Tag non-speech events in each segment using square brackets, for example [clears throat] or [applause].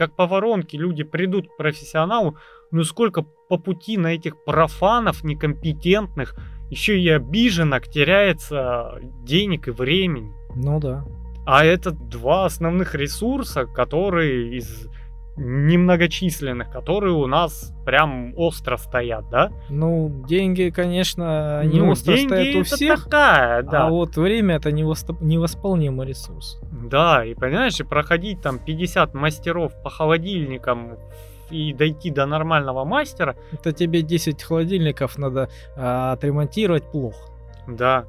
как по воронке люди придут к профессионалу, ну сколько по пути на этих профанов некомпетентных, еще и обиженок теряется денег и времени. Ну да. А это два основных ресурса, которые из немногочисленных, которые у нас прям остро стоят, да? Ну, деньги, конечно, не ну, остро деньги стоят у это всех, такая, да. а вот время это невосп- невосполнимый ресурс. Да, и понимаешь, и проходить там 50 мастеров по холодильникам и дойти до нормального мастера, Это тебе 10 холодильников надо а, отремонтировать плохо. да.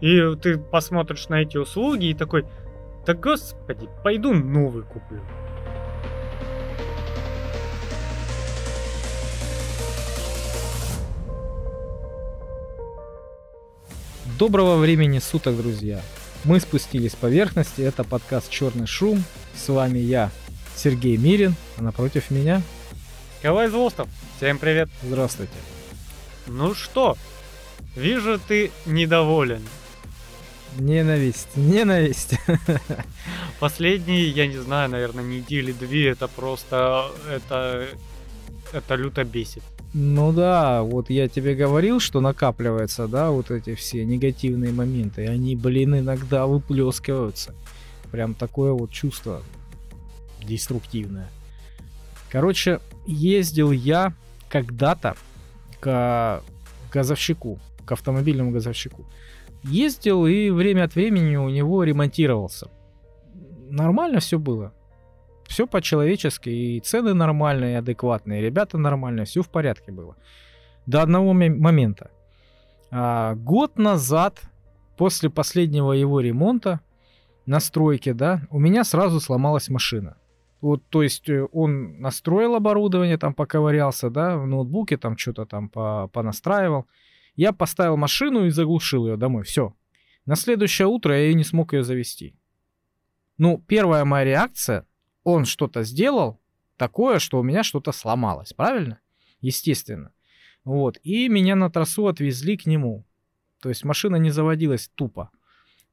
И ты посмотришь на эти услуги и такой, да господи, пойду новый куплю. Доброго времени суток, друзья! Мы спустились с поверхности, это подкаст «Черный шум». С вами я, Сергей Мирин, а напротив меня... Николай Злостов, всем привет. Здравствуйте. Ну что, вижу, ты недоволен. Ненависть, ненависть. [laughs] Последние, я не знаю, наверное, недели две, это просто, это, это люто бесит. Ну да, вот я тебе говорил, что накапливаются, да, вот эти все негативные моменты, и они, блин, иногда выплескиваются. Прям такое вот чувство деструктивное. Короче, ездил я когда-то к газовщику, к автомобильному газовщику. Ездил и время от времени у него ремонтировался. Нормально все было. Все по-человечески, и цены нормальные, адекватные, ребята нормальные, все в порядке было. До одного мо- момента. А, год назад, после последнего его ремонта на стройке, да, у меня сразу сломалась машина. Вот, то есть э, он настроил оборудование, там поковырялся, да, в ноутбуке там что-то там по- понастраивал. Я поставил машину и заглушил ее домой. Все. На следующее утро я не смог ее завести. Ну, первая моя реакция, он что-то сделал такое, что у меня что-то сломалось, правильно? Естественно. Вот. И меня на трассу отвезли к нему. То есть машина не заводилась тупо.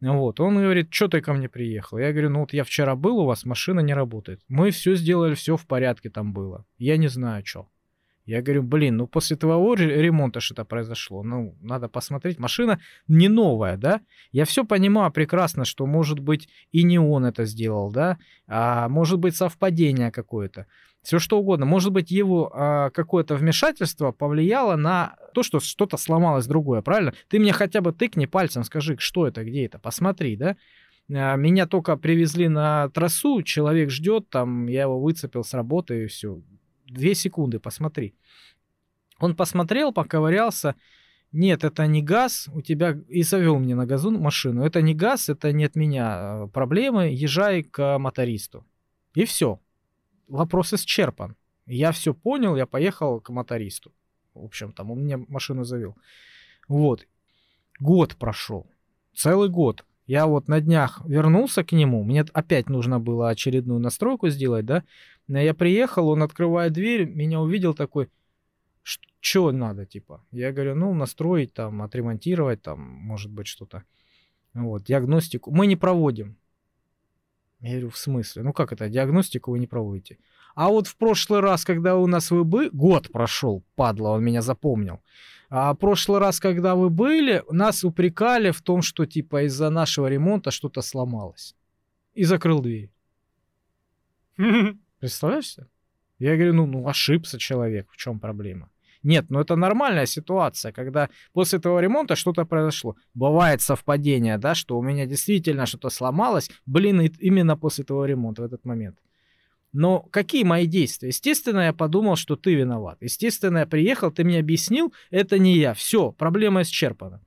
Вот. Он говорит, что ты ко мне приехал? Я говорю, ну вот я вчера был у вас, машина не работает. Мы все сделали, все в порядке там было. Я не знаю, что. Я говорю, блин, ну после твоего ре- ремонта что-то произошло. Ну, надо посмотреть. Машина не новая, да? Я все понимаю прекрасно, что, может быть, и не он это сделал, да? А может быть, совпадение какое-то. Все что угодно. Может быть, его а, какое-то вмешательство повлияло на то, что что-то сломалось другое, правильно? Ты мне хотя бы тыкни пальцем, скажи, что это, где это, посмотри, да? А, Меня только привезли на трассу, человек ждет, там я его выцепил с работы и все. Две секунды, посмотри. Он посмотрел, поковырялся. Нет, это не газ, у тебя и завел мне на газу машину. Это не газ, это не от меня э, проблемы. Езжай к мотористу. И все. Вопрос исчерпан. Я все понял, я поехал к мотористу. В общем, там он мне машину завел. Вот. Год прошел. Целый год. Я вот на днях вернулся к нему. Мне опять нужно было очередную настройку сделать, да? Я приехал, он открывает дверь, меня увидел такой, что надо, типа? Я говорю, ну, настроить там, отремонтировать там, может быть, что-то. Вот, диагностику. Мы не проводим. Я говорю, в смысле? Ну как это, диагностику вы не проводите? А вот в прошлый раз, когда у нас вы были, год прошел, падла, он меня запомнил. А прошлый раз, когда вы были, нас упрекали в том, что типа из-за нашего ремонта что-то сломалось. И закрыл дверь. [laughs] Представляешь? Я говорю, ну, ну ошибся человек, в чем проблема? Нет, ну это нормальная ситуация, когда после этого ремонта что-то произошло. Бывает совпадение, да, что у меня действительно что-то сломалось, блин, именно после того ремонта в этот момент. Но какие мои действия? Естественно, я подумал, что ты виноват. Естественно, я приехал, ты мне объяснил, это не я. Все, проблема исчерпана.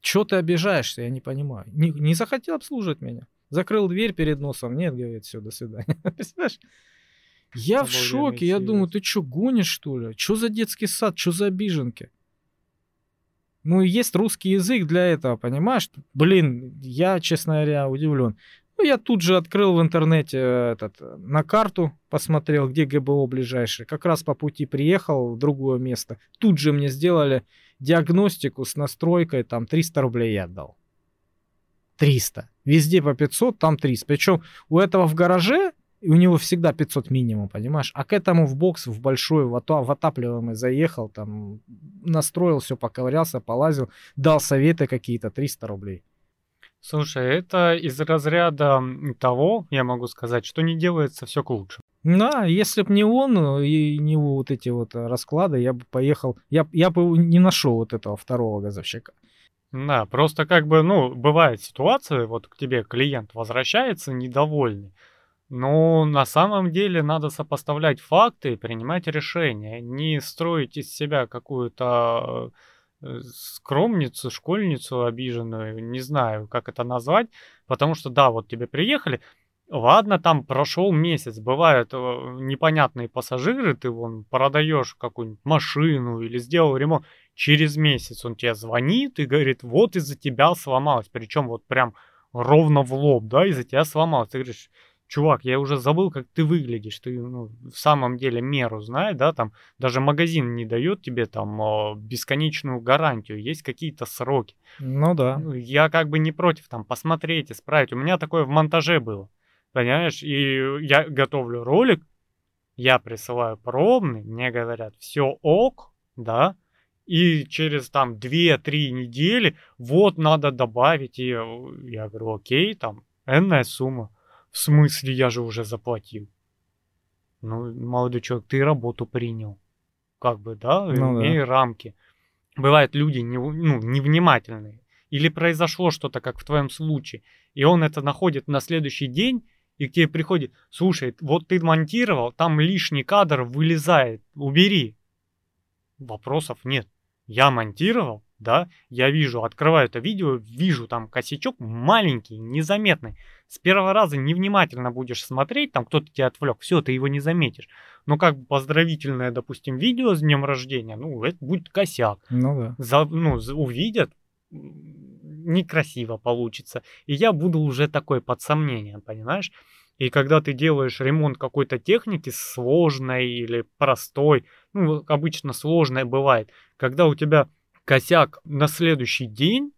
Чего ты обижаешься, я не понимаю. Не, не захотел обслуживать меня. Закрыл дверь перед носом. Нет, говорит, все, до свидания. [laughs] Представляешь? Я в шоке. Я думаю, ты что, гонишь, что ли? Что за детский сад? Что за обиженки? Ну, есть русский язык для этого, понимаешь? Блин, я, честно говоря, удивлен. Ну, я тут же открыл в интернете э, этот, э, на карту, посмотрел, где ГБО ближайший. Как раз по пути приехал в другое место. Тут же мне сделали диагностику с настройкой, там 300 рублей я отдал. 300. Везде по 500, там 300. Причем у этого в гараже у него всегда 500 минимум, понимаешь? А к этому в бокс, в большой, в, ото- в отапливаемый заехал, там, настроил все, поковырялся, полазил, дал советы какие-то, 300 рублей. Слушай, это из разряда того, я могу сказать, что не делается все к лучшему. Да, если бы не он э, и не вот эти вот э, расклады, я бы поехал, я, я бы не нашел вот этого второго газовщика. Да, просто как бы, ну, бывает ситуация, вот к тебе клиент возвращается недовольный, но на самом деле надо сопоставлять факты и принимать решения, не строить из себя какую-то скромницу, школьницу обиженную, не знаю, как это назвать, потому что да, вот тебе приехали, Ладно, там прошел месяц, бывают э, непонятные пассажиры, ты вон продаешь какую-нибудь машину или сделал ремонт, через месяц он тебе звонит и говорит, вот из-за тебя сломалось, причем вот прям ровно в лоб, да, из-за тебя сломалось. Ты говоришь, чувак, я уже забыл, как ты выглядишь, ты ну, в самом деле меру знаешь, да, там даже магазин не дает тебе там э, бесконечную гарантию, есть какие-то сроки. Ну да. Ну, я как бы не против там посмотреть, исправить. У меня такое в монтаже было. Понимаешь? И я готовлю ролик, я присылаю пробный, мне говорят, все ок, да, и через там 2-3 недели вот надо добавить, и я говорю, окей, там энная сумма. В смысле, я же уже заплатил. Ну, молодой человек, ты работу принял. Как бы, да, ну, имей да. рамки. Бывают люди не, ну, невнимательные. Или произошло что-то, как в твоем случае, и он это находит на следующий день, и к тебе приходит, слушай, вот ты монтировал, там лишний кадр вылезает, убери. Вопросов нет. Я монтировал, да, я вижу, открываю это видео, вижу там косячок маленький, незаметный. С первого раза невнимательно будешь смотреть, там кто-то тебя отвлек, все, ты его не заметишь. Но как бы поздравительное, допустим, видео с днем рождения, ну, это будет косяк. Ну да. За, ну, увидят, некрасиво получится. И я буду уже такой под сомнением, понимаешь? И когда ты делаешь ремонт какой-то техники сложной или простой, ну, обычно сложная бывает, когда у тебя косяк на следующий день,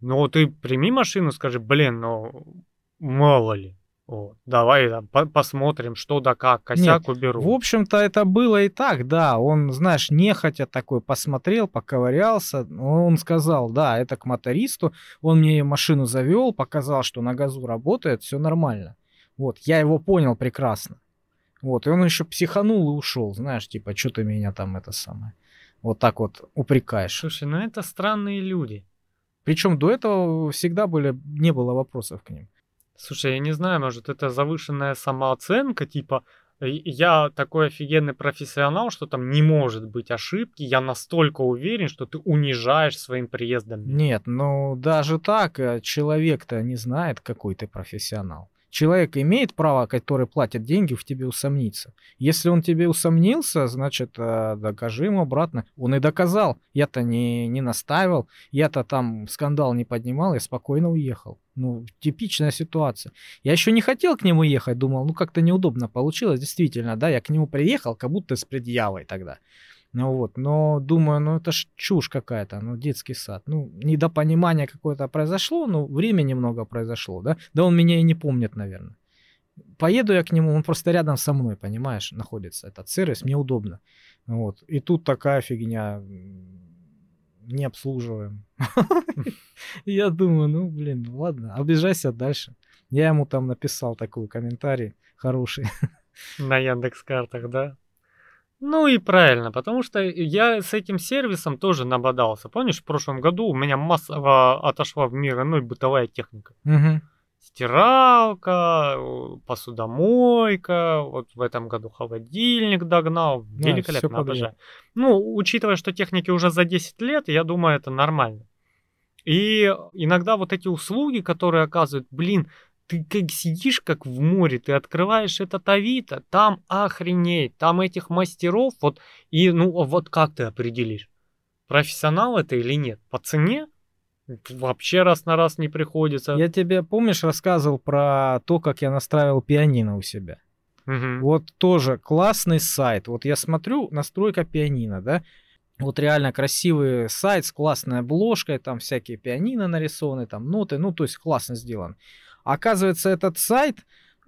ну, ты прими машину, скажи, блин, ну, мало ли. Вот, давай там, по посмотрим, что да как, косяк Нет, уберу. В общем-то, это было и так, да. Он, знаешь, нехотя такой посмотрел, поковырялся. Он сказал, да, это к мотористу. Он мне машину завел, показал, что на газу работает, все нормально. Вот, я его понял прекрасно. Вот, и он еще психанул и ушел, знаешь, типа, что ты меня там это самое. Вот так вот упрекаешь. Слушай, ну это странные люди. Причем до этого всегда были, не было вопросов к ним. Слушай, я не знаю, может, это завышенная самооценка, типа, я такой офигенный профессионал, что там не может быть ошибки, я настолько уверен, что ты унижаешь своим приездом. Нет, ну даже так э, человек-то не знает, какой ты профессионал. Человек имеет право, который платит деньги, в тебе усомниться. Если он тебе усомнился, значит, э, докажи ему обратно. Он и доказал. Я-то не, не наставил, я-то там скандал не поднимал, я спокойно уехал. Ну, типичная ситуация. Я еще не хотел к нему ехать, думал, ну как-то неудобно получилось. Действительно, да, я к нему приехал, как будто с предъявой тогда. Ну вот, но думаю, ну это ж чушь какая-то, ну детский сад. Ну, недопонимание какое-то произошло, ну время немного произошло, да? Да он меня и не помнит, наверное. Поеду я к нему, он просто рядом со мной, понимаешь, находится этот сервис, мне удобно. Вот. И тут такая фигня, не обслуживаем. [laughs] Я думаю, ну, блин, ладно, обижайся дальше. Я ему там написал такой комментарий хороший. На Яндекс картах, да? Ну и правильно, потому что я с этим сервисом тоже набодался. Помнишь, в прошлом году у меня массово отошла в мир иной бытовая техника. Угу. Стиралка, посудомойка, вот в этом году холодильник догнал. Да, Великолепно, обожаю. Ну, учитывая, что техники уже за 10 лет, я думаю, это нормально. И иногда вот эти услуги, которые оказывают, блин, ты как сидишь как в море, ты открываешь этот Авито, там охренеть, там этих мастеров, вот, и ну вот как ты определишь, профессионал это или нет? По цене? Вообще раз на раз не приходится. Я тебе, помнишь, рассказывал про то, как я настраивал пианино у себя? Угу. Вот тоже классный сайт. Вот я смотрю, настройка пианино, да? Вот реально красивый сайт с классной обложкой, там всякие пианино нарисованы, там ноты, ну то есть классно сделан. Оказывается, этот сайт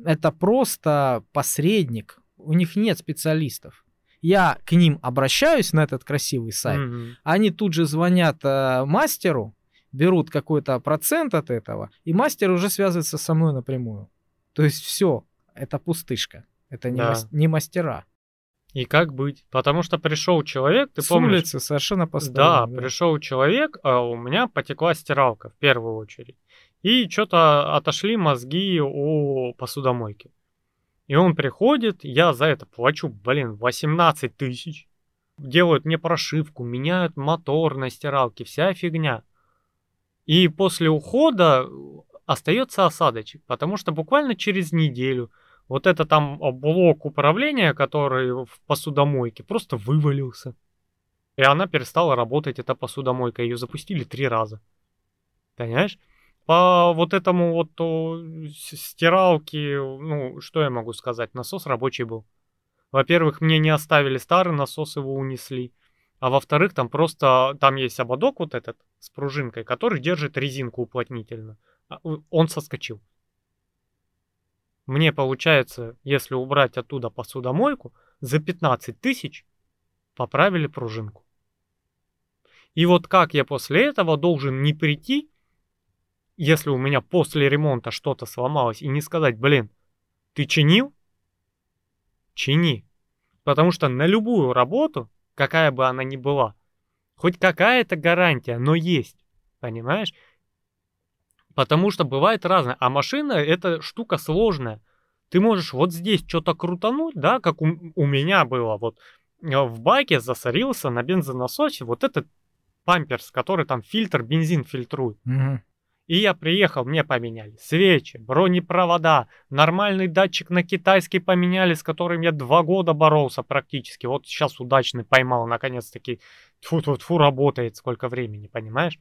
это просто посредник. У них нет специалистов. Я к ним обращаюсь на этот красивый сайт. Мгм. Они тут же звонят э, мастеру, берут какой-то процент от этого, и мастер уже связывается со мной напрямую. То есть все, это пустышка. Это не, Да. мас- не мастера. И как быть? Потому что пришел человек, ты С помнишь? улицы совершенно Да, постоянно. пришел человек, а у меня потекла стиралка в первую очередь. И что-то отошли мозги о посудомойке. И он приходит, я за это плачу, блин, 18 тысяч. Делают мне прошивку, меняют мотор на стиралке, вся фигня. И после ухода остается осадочек, потому что буквально через неделю вот это там блок управления, который в посудомойке, просто вывалился. И она перестала работать, эта посудомойка. Ее запустили три раза. Понимаешь? По вот этому вот стиралке, ну, что я могу сказать, насос рабочий был. Во-первых, мне не оставили старый насос, его унесли. А во-вторых, там просто, там есть ободок вот этот с пружинкой, который держит резинку уплотнительно. А, Он соскочил. Мне получается, если убрать оттуда посудомойку, за 15 тысяч поправили пружинку. И вот как я после этого должен не прийти, если у меня после ремонта что-то сломалось, и не сказать, блин, ты чинил? Чини. Потому что на любую работу, какая бы она ни была, хоть какая-то гарантия, но есть. Понимаешь? Потому что бывает разное. А машина это штука сложная. Ты можешь вот здесь что-то крутануть, да, как у, у меня было. Вот э, в баке засорился на бензонасосе вот этот памперс, который там фильтр, бензин фильтрует. Мгм. И я приехал, мне поменяли свечи, бронепровода, нормальный датчик на китайский поменяли, с которым я два года боролся практически. Вот сейчас удачный поймал, наконец-таки. тьфу тьфу тьфу работает сколько времени, понимаешь?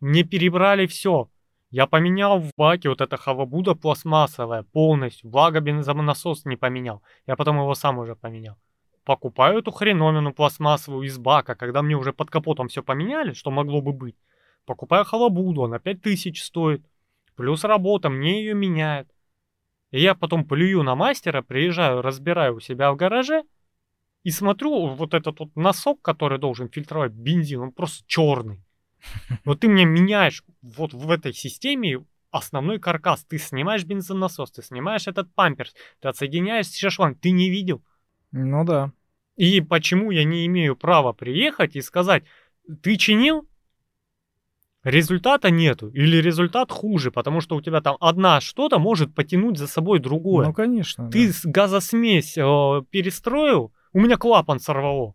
Мне перебрали все. Я поменял в баке вот это хавабуда пластмассовая полностью. Благо бензонасос не поменял. Я потом его сам уже поменял. Покупаю эту хреновину пластмассовую из бака, когда мне уже под капотом все поменяли, что могло бы быть. Покупаю халабуду, она 5000 стоит. Плюс работа, мне ее меняют. И я потом плюю на мастера, приезжаю, разбираю у себя в гараже и смотрю, вот этот вот носок, который должен фильтровать бензин, он просто черный. [laughs] Вот ты мне меняешь вот в этой системе основной каркас. Ты снимаешь бензонасос, ты снимаешь этот памперс, ты отсоединяешь все шланг, ты не видел. Ну да. И почему я не имею права приехать и сказать, ты чинил? Результата нету. Или результат хуже, потому что у тебя там одна что-то может потянуть за собой другое. Ну, конечно. ты да. газосмесь э, перестроил, у меня клапан сорвало.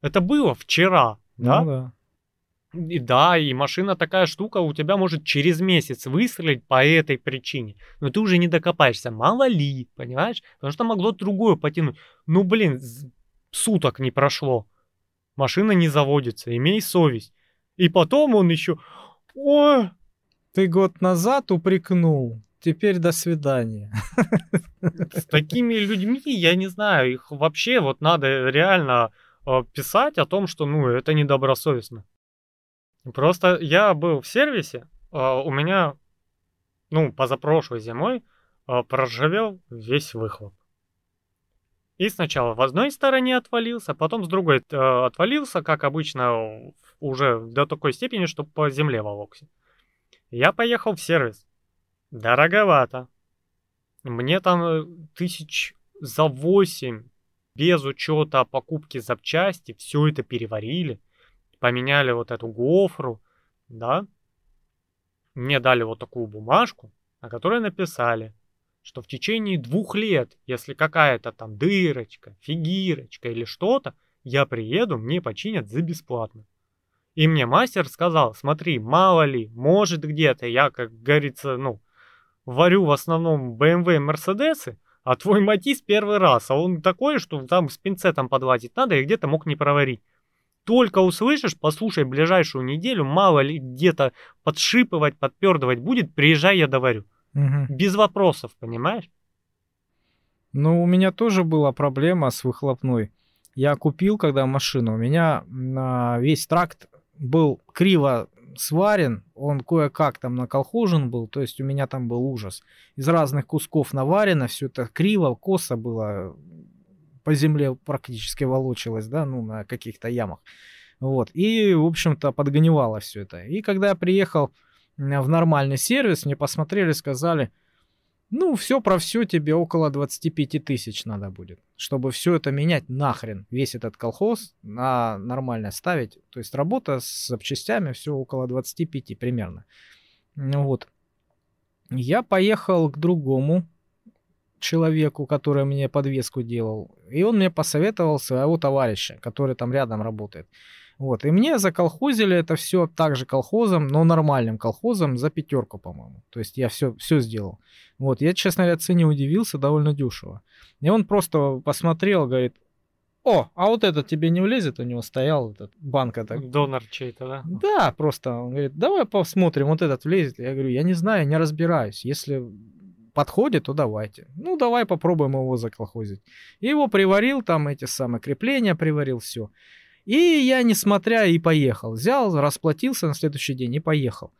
Это было вчера, да? Ну да. И да, и машина такая штука у тебя может через месяц выстрелить по этой причине. Но ты уже не докопаешься. Мало ли, понимаешь? Потому что могло другое потянуть. Ну, блин, суток не прошло. Машина не заводится. Имей совесть. И потом он еще... Ой, Ты год назад упрекнул. Теперь до свидания. с такими людьми, я не знаю, их вообще вот надо реально э, писать о том, что, ну, это недобросовестно. Просто я был в сервисе, э, у меня, ну, позапрошлой зимой э, проржавел весь выхлоп. И сначала в одной стороне отвалился, потом с другой отвалился, как обычно, уже до такой степени, что по земле волокся. Я поехал в сервис. Дороговато. Мне там э, тысяч за 8 без учета покупки запчасти, все это переварили, поменяли вот эту гофру, да. Мне дали вот такую бумажку, на которой написали, что в течение двух лет, если какая-то там дырочка, фигирочка или что-то, я приеду, мне починят за бесплатно. И мне мастер сказал, смотри, мало ли, может где-то, я, как говорится, ну, варю в основном BMW и Мерседесы, а твой Матис первый раз, а он такой, что там с пинцетом подлазить надо и где-то мог не проварить. Только услышишь, послушай ближайшую неделю, мало ли где-то подшипывать, подпердывать будет, приезжай, я доварю. Мгм. Без вопросов, понимаешь? Ну, у меня тоже была проблема с выхлопной. Я купил, когда машину, у меня на весь тракт был криво сварен, он кое-как там наколхожен был, то есть у меня там был ужас. Из разных кусков наварено, все это криво, косо было, по земле практически волочилось, да, ну, на каких-то ямах. Вот, и, в общем-то, подгоневало все это. И когда я приехал в нормальный сервис, мне посмотрели, сказали, ну, все про все тебе около 25 тысяч надо будет, чтобы все это менять нахрен, весь этот колхоз на нормально ставить. То есть работа с запчастями все около 25 примерно. Ну вот. Я поехал к другому человеку, который мне подвеску делал, и он мне посоветовал своего товарища, который там рядом работает. Вот. И мне заколхозили это все также колхозом, но нормальным колхозом за пятерку, по-моему. То есть я все, все сделал. Вот. Я, честно говоря, цене удивился, довольно дешево. И он просто посмотрел, говорит, о, а вот этот тебе не влезет, у него стоял этот банка так. Донор чей-то, да? Да, просто он говорит, давай посмотрим, вот этот влезет. Я говорю, я не знаю, не разбираюсь. Если подходит, то давайте. Ну, давай попробуем его заколхозить. И его приварил, там эти самые крепления приварил, все. И я, несмотря, и поехал. Взял, расплатился на следующий день и поехал.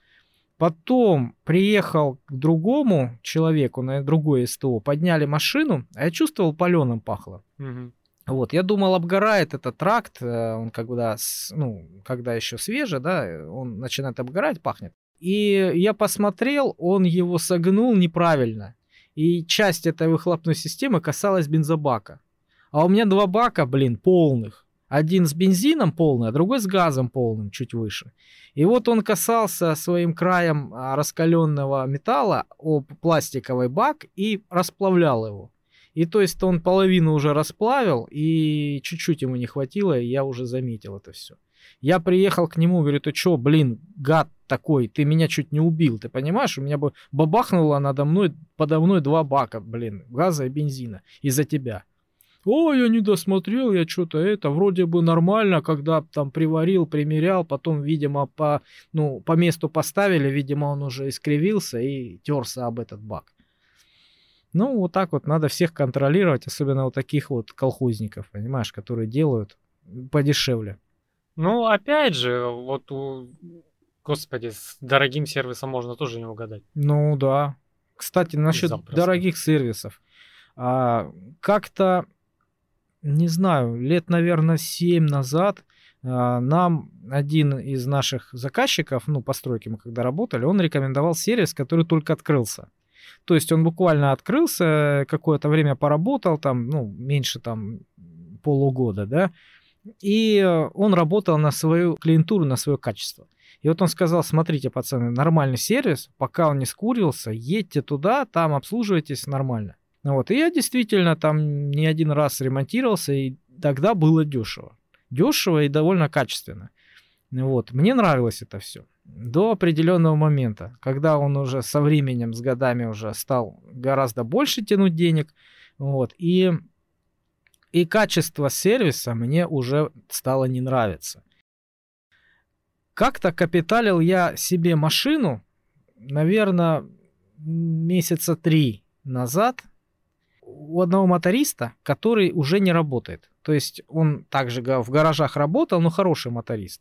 Потом приехал к другому человеку на другое СТО, подняли машину, а я чувствовал, паленым пахло. Мгм. Вот, я думал, обгорает этот тракт, э, он когда, ну, когда еще свежий, да, он начинает обгорать, пахнет. И я посмотрел, он его согнул неправильно. И часть этой выхлопной системы касалась бензобака. А у меня два бака, блин, полных. Один с бензином полный, а другой с газом полным, чуть выше. И вот он касался своим краем а, раскаленного металла об пластиковый бак и расплавлял его. И то есть он половину уже расплавил, и чуть-чуть ему не хватило, и я уже заметил это все. Я приехал к нему, говорю, ты чё, блин, гад такой, ты меня чуть не убил, ты понимаешь? У меня бы бабахнуло надо мной, подо мной два бака, блин, газа и бензина из-за тебя. Ой, я не досмотрел, я что-то это, вроде бы нормально, когда там приварил, примерял, потом, видимо, по, ну, по месту поставили, видимо, он уже искривился и терся об этот бак. Ну, вот так вот надо всех контролировать, особенно вот таких вот колхозников, понимаешь, которые делают подешевле. Ну, опять же, вот у... Господи, с дорогим сервисом можно тоже не угадать. Ну да. Кстати, насчет Запросто. дорогих сервисов. А, как-то, не знаю, лет, наверное, 7 назад а, нам один из наших заказчиков, ну, постройки мы когда работали, он рекомендовал сервис, который только открылся. То есть он буквально открылся, какое-то время поработал, там, ну, меньше там полугода, да, и э, он работал на свою клиентуру, на свое качество. И вот он сказал, смотрите, пацаны, нормальный сервис, пока он не скурился, едьте туда, там обслуживайтесь нормально. Вот. И я действительно там не один раз ремонтировался, и тогда было дешево. Дешево и довольно качественно. Вот. Мне нравилось это все. До определенного момента, когда он уже со временем, с годами уже стал гораздо больше тянуть денег. Вот. И, и качество сервиса мне уже стало не нравиться. Как-то капиталил я себе машину, наверное, месяца три назад у одного моториста, который уже не работает. То есть он также в гаражах работал, но хороший моторист.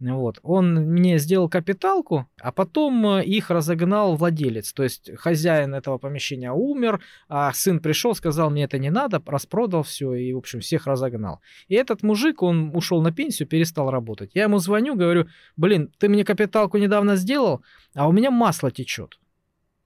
Вот. Он мне сделал капиталку, а потом э, их разогнал владелец. То есть хозяин этого помещения умер, а сын пришел, сказал, мне это не надо, распродал все и, в общем, всех разогнал. И этот мужик, он ушел на пенсию, перестал работать. Я ему звоню, говорю, блин, ты мне капиталку недавно сделал, а у меня масло течет.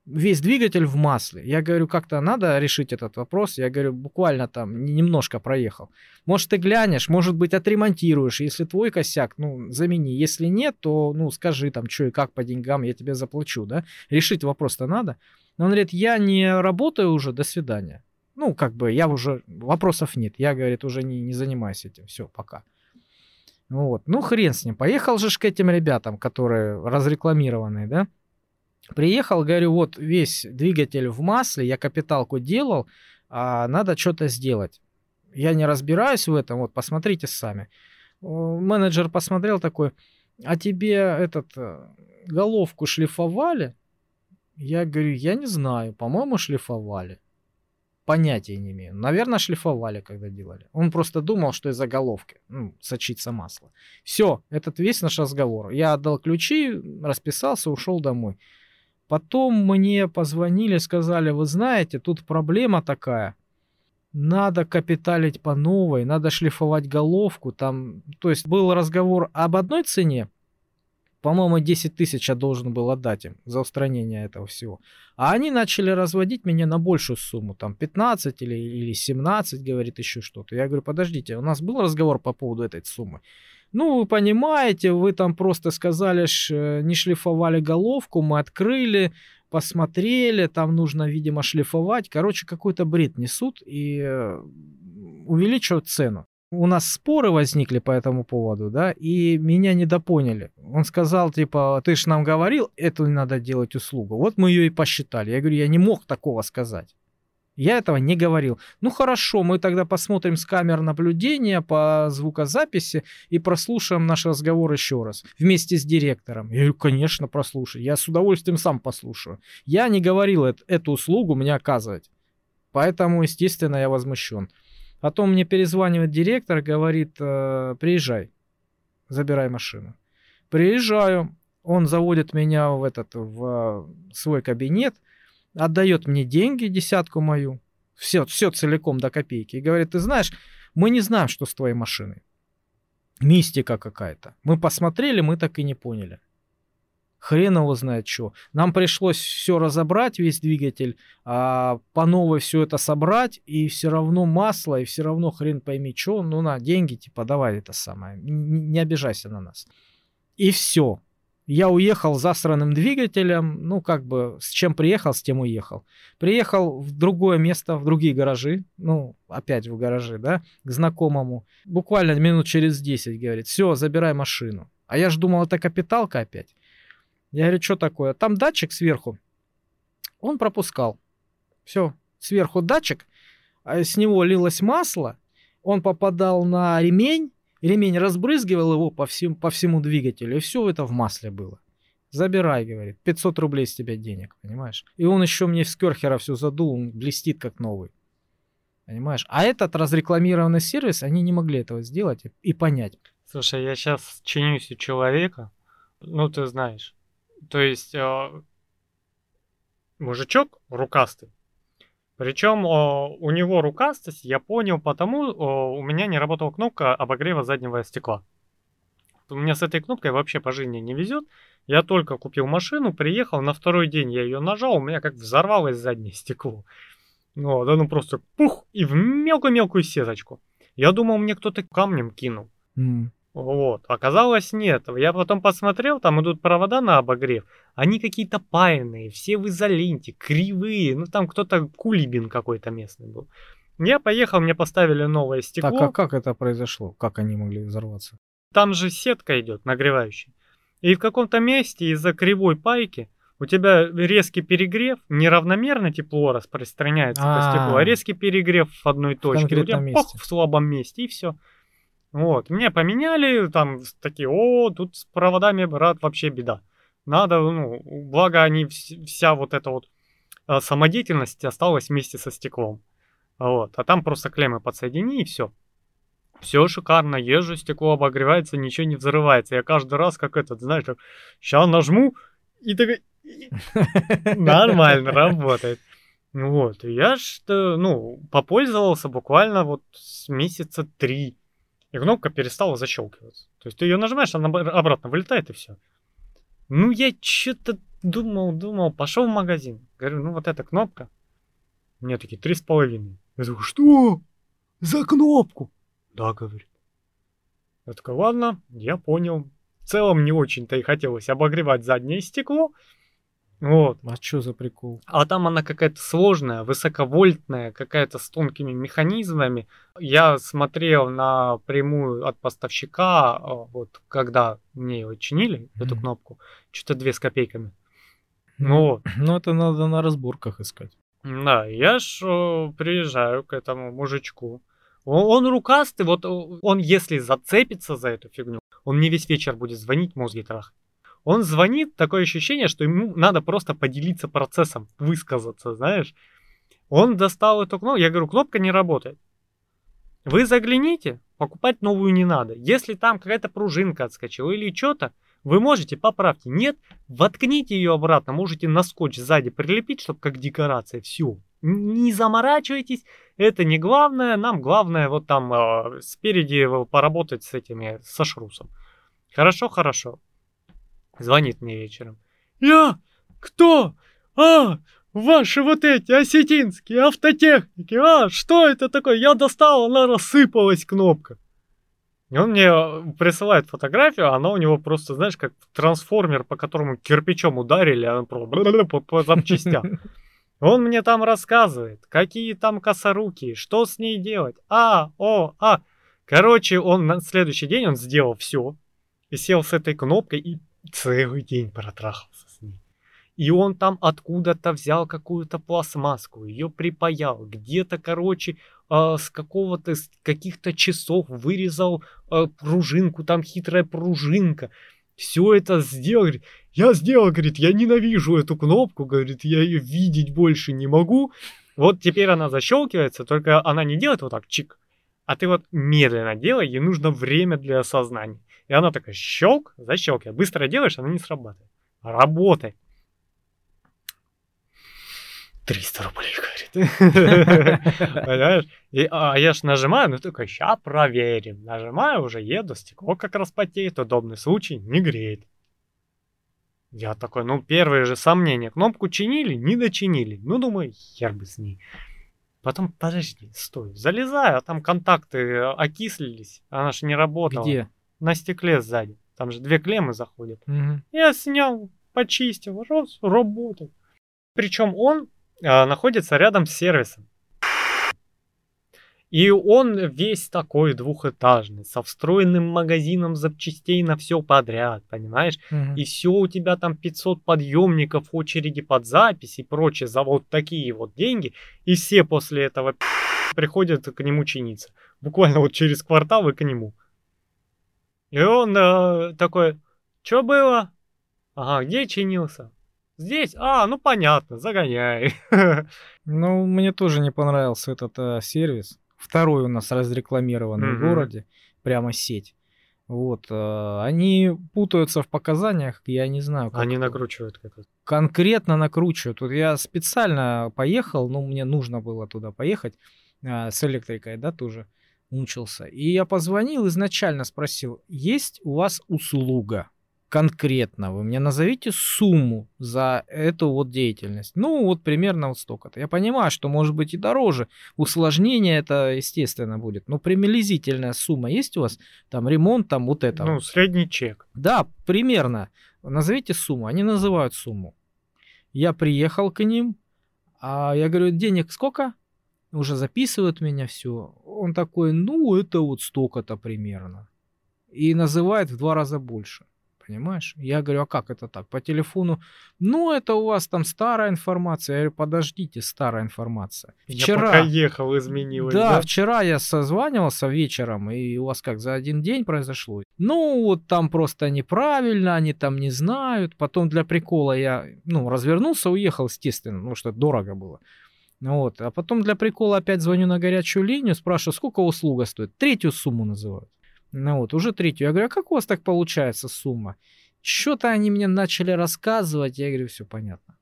Весь двигатель в масле. Я говорю, как-то надо решить этот вопрос. Я говорю, буквально там немножко проехал. Может, ты глянешь, может быть, отремонтируешь. Если твой косяк, ну, замени. Если нет, то, ну, скажи там, что и как по деньгам, я тебе заплачу, да? Решить вопрос-то надо. Но он говорит, я не работаю уже, до свидания. Ну, как бы, я уже, вопросов нет. Я, говорит, уже не, не занимаюсь этим. Все, пока. Вот. Ну, хрен с ним. Поехал же к этим ребятам, которые разрекламированные, да? Приехал, говорю, вот весь двигатель в масле, я капиталку делал, а надо что-то сделать. Я не разбираюсь в этом, вот посмотрите сами. Менеджер посмотрел такой, а тебе этот э, головку шлифовали? Я говорю, я не знаю, по-моему, шлифовали. понятия не имею. Наверное, шлифовали, когда делали. Он просто думал, что из заголовки ну, сочится масло. Все, этот весь наш разговор. Я отдал ключи, расписался, ушел домой. Потом мне позвонили, сказали, вы знаете, тут проблема такая. Надо капиталить по новой, надо шлифовать головку. Там, то есть был разговор об одной цене, по-моему, 10 тысяч я должен был отдать им за устранение этого всего. А они начали разводить меня на большую сумму, там 15 или, или 17, говорит еще что-то. Я говорю, подождите, у нас был разговор по поводу этой суммы. Ну, вы понимаете, вы там просто сказали, что не шлифовали головку, мы открыли, посмотрели, там нужно, видимо, шлифовать. Короче, какой-то бред несут и э, увеличивают цену у нас споры возникли по этому поводу, да, и меня недопоняли. Он сказал, типа, ты ж нам говорил, эту надо делать услугу. Вот мы ее и посчитали. Я говорю, я не мог такого сказать. Я этого не говорил. Ну хорошо, мы тогда посмотрим с камер наблюдения по звукозаписи и прослушаем наш разговор еще раз вместе с директором. Я говорю, конечно, прослушай. Я с удовольствием сам послушаю. Я не говорил эту услугу мне оказывать. Поэтому, естественно, я возмущен. Потом мне перезванивает директор, говорит, э, приезжай, забирай машину. Приезжаю, он заводит меня в этот, в свой кабинет, отдает мне деньги, десятку мою, все, все целиком до копейки, и говорит, ты знаешь, мы не знаем, что с твоей машиной. Мистика какая-то. Мы посмотрели, мы так и не поняли хрен его знает что. Нам пришлось все разобрать, весь двигатель, а по новой все это собрать, и все равно масло, и все равно хрен пойми что, ну на деньги, типа, давай это самое, не, не обижайся на нас. И все. Я уехал засранным двигателем, ну, как бы, с чем приехал, с тем уехал. Приехал в другое место, в другие гаражи, ну, опять в гаражи, да, к знакомому. Буквально минут через 10, говорит, все, забирай машину. А я же думал, это капиталка опять. Я говорю, что такое? Там датчик сверху. Он пропускал. Все, сверху датчик, а с него лилось масло, он попадал на ремень, ремень разбрызгивал его по, всем, по всему двигателю, и все это в масле было. Забирай, говорит, 500 рублей с тебя денег, понимаешь? И он еще мне с керхера все задул, он блестит как новый. Понимаешь? А этот разрекламированный сервис, они не могли этого сделать и, и понять. Слушай, я сейчас чинюсь у человека, ну ты знаешь, то есть э, мужичок рукастый. Причем э, у него рукастость, я понял, потому э, у меня не работала кнопка обогрева заднего стекла. У меня с этой кнопкой вообще по жизни не везет. Я только купил машину, приехал, на второй день я ее нажал, у меня как взорвалось заднее стекло. Вот, оно просто пух, и в мелкую-мелкую сеточку. Я думал, мне кто-то камнем кинул. Mm. Вот, оказалось нет. Я потом посмотрел, там идут провода на обогрев. Они какие-то паянные, все в изоленте, кривые. Ну там кто-то кулибин какой-то местный был. Я поехал, мне поставили новое стекло. Так, а как это произошло? Как они могли взорваться? Там же сетка идет, нагревающая. И в каком-то месте из-за кривой пайки у тебя резкий перегрев, неравномерно тепло распространяется по стеклу, а резкий перегрев в одной точке. У тебя пох, в слабом месте, и все. Вот, мне поменяли, там такие, о, тут с проводами, брат, вообще беда. Надо, ну, благо они, вся вот эта вот а, самодеятельность осталась вместе со стеклом. Вот, а там просто клеммы подсоедини и все. Все шикарно, езжу, стекло обогревается, ничего не взрывается. Я каждый раз как этот, знаешь, как, сейчас нажму, и так [laughs] нормально работает. Вот, я что, ну, попользовался буквально вот с месяца три и кнопка перестала защелкиваться. То есть ты ее нажимаешь, она обратно вылетает и все. Ну, я что-то думал, думал, пошел в магазин. Говорю, ну вот эта кнопка. Мне такие, три с половиной. Я такой, что? За кнопку? Да, говорит. Я такой, ладно, я понял. В целом не очень-то и хотелось обогревать заднее стекло. Вот. А что за прикол? А там она какая-то сложная, высоковольтная, какая-то с тонкими механизмами. Я смотрел на прямую от поставщика, а, вот когда мне ее чинили, mm-hmm. эту кнопку, что-то две с копейками. Ну, вот. [clears throat] ну, это надо на разборках искать. Да, я ж приезжаю к этому мужичку. Он, он рукастый, вот он если зацепится за эту фигню, он мне весь вечер будет звонить, мозги трахать. Он звонит, такое ощущение, что ему надо просто поделиться процессом, высказаться, знаешь. Он достал эту кнопку, я говорю, кнопка не работает. Вы загляните, покупать новую не надо. Если там какая-то пружинка отскочила или что-то, вы можете, поправьте. Нет, воткните ее обратно, можете на скотч сзади прилепить, чтобы как декорация. Все. Не заморачивайтесь, это не главное. Нам главное вот там э, спереди поработать с этими, со шрусом. Хорошо, хорошо. Звонит мне вечером. Я? Кто? А, Ваши вот эти осетинские автотехники, а, что это такое? Я достал, она рассыпалась кнопка. И он мне э, присылает фотографию, она у него просто, знаешь, как трансформер, по которому кирпичом ударили, а просто по, по запчастям. [laughs] Он мне там рассказывает, какие там косоруки, что с ней делать. А, о, а. Короче, он на следующий день он сделал все. И сел с этой кнопкой и целый день протрахался с ней. И он там откуда-то взял какую-то пластмасску, ее припаял, где-то, короче, э, с какого-то, с каких-то часов вырезал э, пружинку, там хитрая пружинка. Все это сделал, я сделал, говорит, я ненавижу эту кнопку, говорит, я ее видеть больше не могу. Вот теперь она защелкивается, только она не делает вот так, чик, а ты вот медленно делай, ей нужно время для осознания. И она такая, щелк, защелкивает. Быстро делаешь, она не срабатывает. Работай. 300 рублей, говорит. [laughs] Понимаешь? И, а я ж нажимаю, ну только ща проверим. Нажимаю, уже еду, стекло как раз потеет, удобный случай, не греет. Я такой, ну первые же сомнения. Кнопку чинили, не дочинили. Ну думаю, хер бы с ней. Потом, подожди, стой, залезаю, а там контакты окислились, она же не работала. Где? На стекле сзади. Там же две клеммы заходят. Мгм. Я снял, почистил, раз, работает. Причем он а, находится рядом с сервисом. И он весь такой двухэтажный, со встроенным магазином запчастей на все подряд, понимаешь? Мгм. И все у тебя там 500 подъемников, очереди под запись и прочее за вот такие вот деньги. И все после этого приходят к нему чиниться. Буквально вот через квартал и к нему. И он э, такой, что было? Ага, где чинился? Здесь? А, ну понятно, загоняй. [laughs] Ну, мне тоже не понравился этот э, сервис. Второй у нас разрекламированный в Мгм. городе, прямо сеть. Вот, э, они путаются в показаниях, я не знаю, как Они это накручивают как-то. конкретно накручивают. Вот я специально поехал, ну, мне нужно было туда поехать а, с электрикой, да, тоже мучился. И я позвонил, изначально спросил, есть у вас услуга? Конкретно вы мне назовите сумму за эту вот деятельность. Ну, вот примерно вот столько-то. Я понимаю, что может быть и дороже. Усложнение это, естественно, будет. Но приблизительная сумма есть у вас? Там ремонт, там вот это. Ну, средний чек. Да, примерно. Назовите сумму. Они называют сумму. Я приехал к ним, а я говорю, денег сколько? Уже записывают меня все. Он такой, ну, это вот столько-то примерно. И называет в два раза больше. Понимаешь? Я говорю, а как это так? По телефону, ну, это у вас там старая информация. Я говорю, подождите, старая информация. Я пока ехал, изменилось, Да, да? вчера я созванивался вечером, и у вас как, за один день произошло? Ну, вот там просто неправильно, они там не знают. Потом для прикола я, ну, развернулся, уехал, естественно, ну, что дорого было. Ну Вот. А потом для прикола опять звоню на горячую линию, спрашиваю, сколько услуга стоит. Третью сумму называют. Ну вот, уже третью. Я говорю, а как у вас так получается сумма? Что-то они мне начали рассказывать, я говорю, все понятно.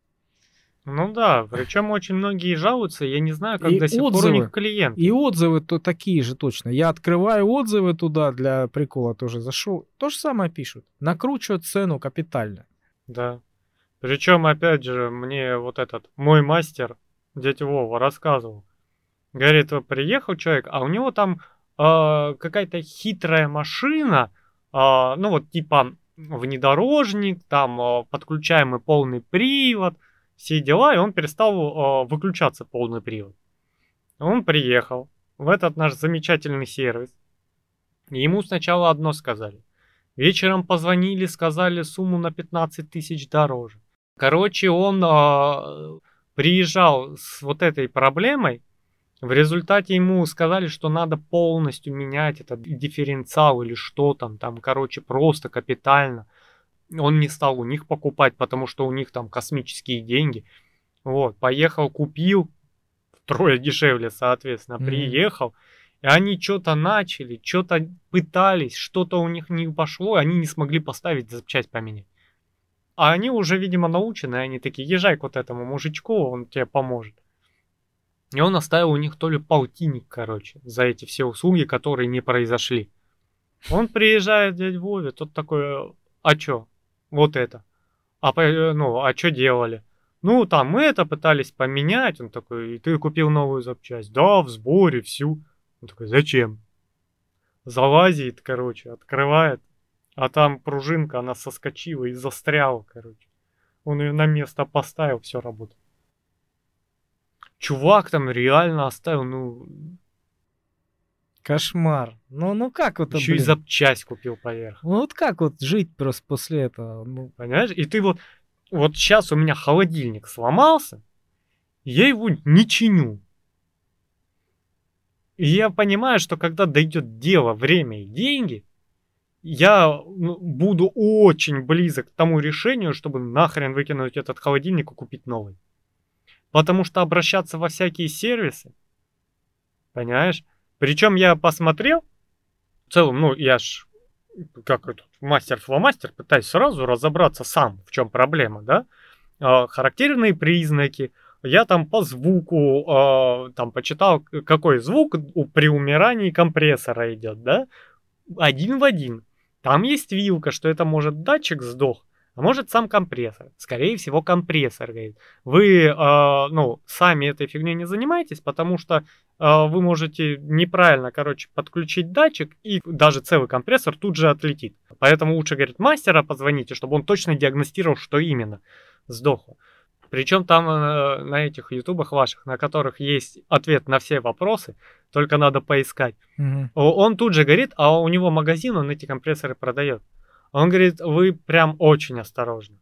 Ну да, причем очень многие жалуются, я не знаю, как И до сих пор у отзывы. них клиент. И отзывы то такие же точно. Я открываю отзывы туда для прикола тоже зашел. То же самое пишут. Накручивают цену капитально. Да. Причем, опять же, мне вот этот мой мастер, дядя Вова, рассказывал. Говорит, приехал человек, а у него там а, какая-то хитрая машина, а, ну вот типа внедорожник, там а, подключаемый полный привод, все дела, и он перестал а, выключаться полный привод. Он приехал в этот наш замечательный сервис, ему сначала одно сказали. Вечером позвонили, сказали сумму на 15 тысяч дороже. Короче, он а, приезжал с вот этой проблемой. В результате ему сказали, что надо полностью менять этот дифференциал или что там, там, короче, просто капитально. Он не стал у них покупать, потому что у них там космические деньги. Вот, поехал, купил, [laughs] втрое дешевле, соответственно, Мгм. приехал, и они что-то начали, что-то пытались, что-то у них не пошло, и они не смогли поставить запчасть поменять. А они уже, видимо, научены, они такие, езжай к вот этому мужичку, он тебе поможет. И он оставил у них то ли полтинник, короче, за эти все услуги, которые не произошли. Он приезжает, дядь Вове, тот такой, а чё? Вот это. А, ну, а что делали? Ну, там мы это пытались поменять. Он такой, и ты купил новую запчасть? Да, в сборе, всю. Он такой, зачем? Залазит, короче, открывает. А там пружинка, она соскочила и застряла, короче. Он ее на место поставил, все работает. Чувак там реально оставил, ну, Кошмар. Ну, ну как вот еще и блин? запчасть купил поверх. Ну вот как вот жить просто после этого? Ну, Понимаешь? И ты вот, вот сейчас у меня холодильник сломался, я его не чиню. И я понимаю, что когда дойдет дело, время и деньги, я ну, буду очень близок к тому решению, чтобы нахрен выкинуть этот холодильник и купить новый. Потому что обращаться во всякие сервисы, понимаешь? Причем я посмотрел, в целом, ну, я ж как этот мастер-фломастер пытаюсь сразу разобраться сам, в чем проблема, да? А, характерные признаки. Я там по звуку а, там почитал, какой звук при умирании компрессора идет, да? Один в один. Там есть вилка, что это может датчик сдох, а может сам компрессор. Скорее всего, компрессор говорит. Вы, а, ну, сами этой фигней не занимаетесь, потому что а, вы можете неправильно, короче, подключить датчик, и даже целый компрессор тут же отлетит. Поэтому лучше, говорит, мастера позвоните, чтобы он точно диагностировал, что именно сдохло. Причем там э, на этих ютубах ваших, на которых есть ответ на все вопросы, только надо поискать. О- Он тут же говорит, а у него магазин, он эти компрессоры продает. Он говорит, вы прям очень осторожны.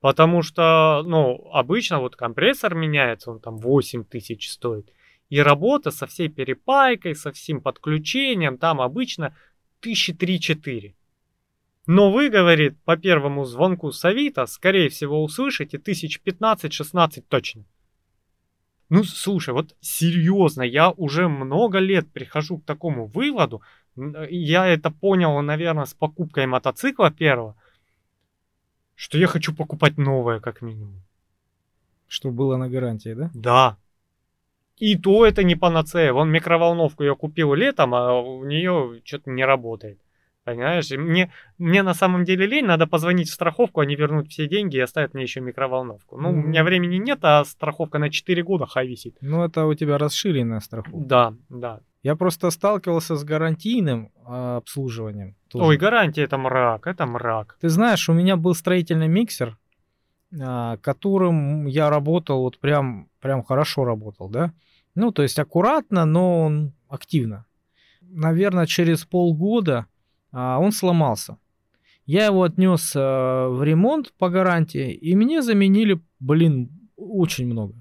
Потому что, ну, обычно вот компрессор меняется, он там 8 тысяч стоит. И работа со всей перепайкой, со всем подключением, там обычно тысячи три-четыре. Но вы, говорит, по первому звонку с Авито, скорее всего, услышите тысяч 15-16 точно. Ну, слушай, вот серьезно, я уже много лет прихожу к такому выводу. Н- Я это понял, наверное, с покупкой мотоцикла первого, что я хочу покупать новое, как минимум. Что было на гарантии, да? Да. И то это не панацея. Вон микроволновку я купил летом, а у нее что-то не работает. Понимаешь? И мне, мне на самом деле лень, надо позвонить в страховку, они вернут все деньги и оставят мне еще микроволновку. Ну, у Мгм. меня времени нет, а страховка на 4 года хай висит. Ну, это у тебя расширенная страховка. Да, да. Я просто сталкивался с гарантийным а, обслуживанием. тоже. Ой, гарантия это мрак, это мрак. Ты знаешь, у меня был строительный миксер, а, которым я работал, вот прям, прям хорошо работал, да? Ну, то есть аккуратно, но он активно. Наверное, через полгода он сломался. Я его отнес а, в ремонт по гарантии, и мне заменили, блин, очень много.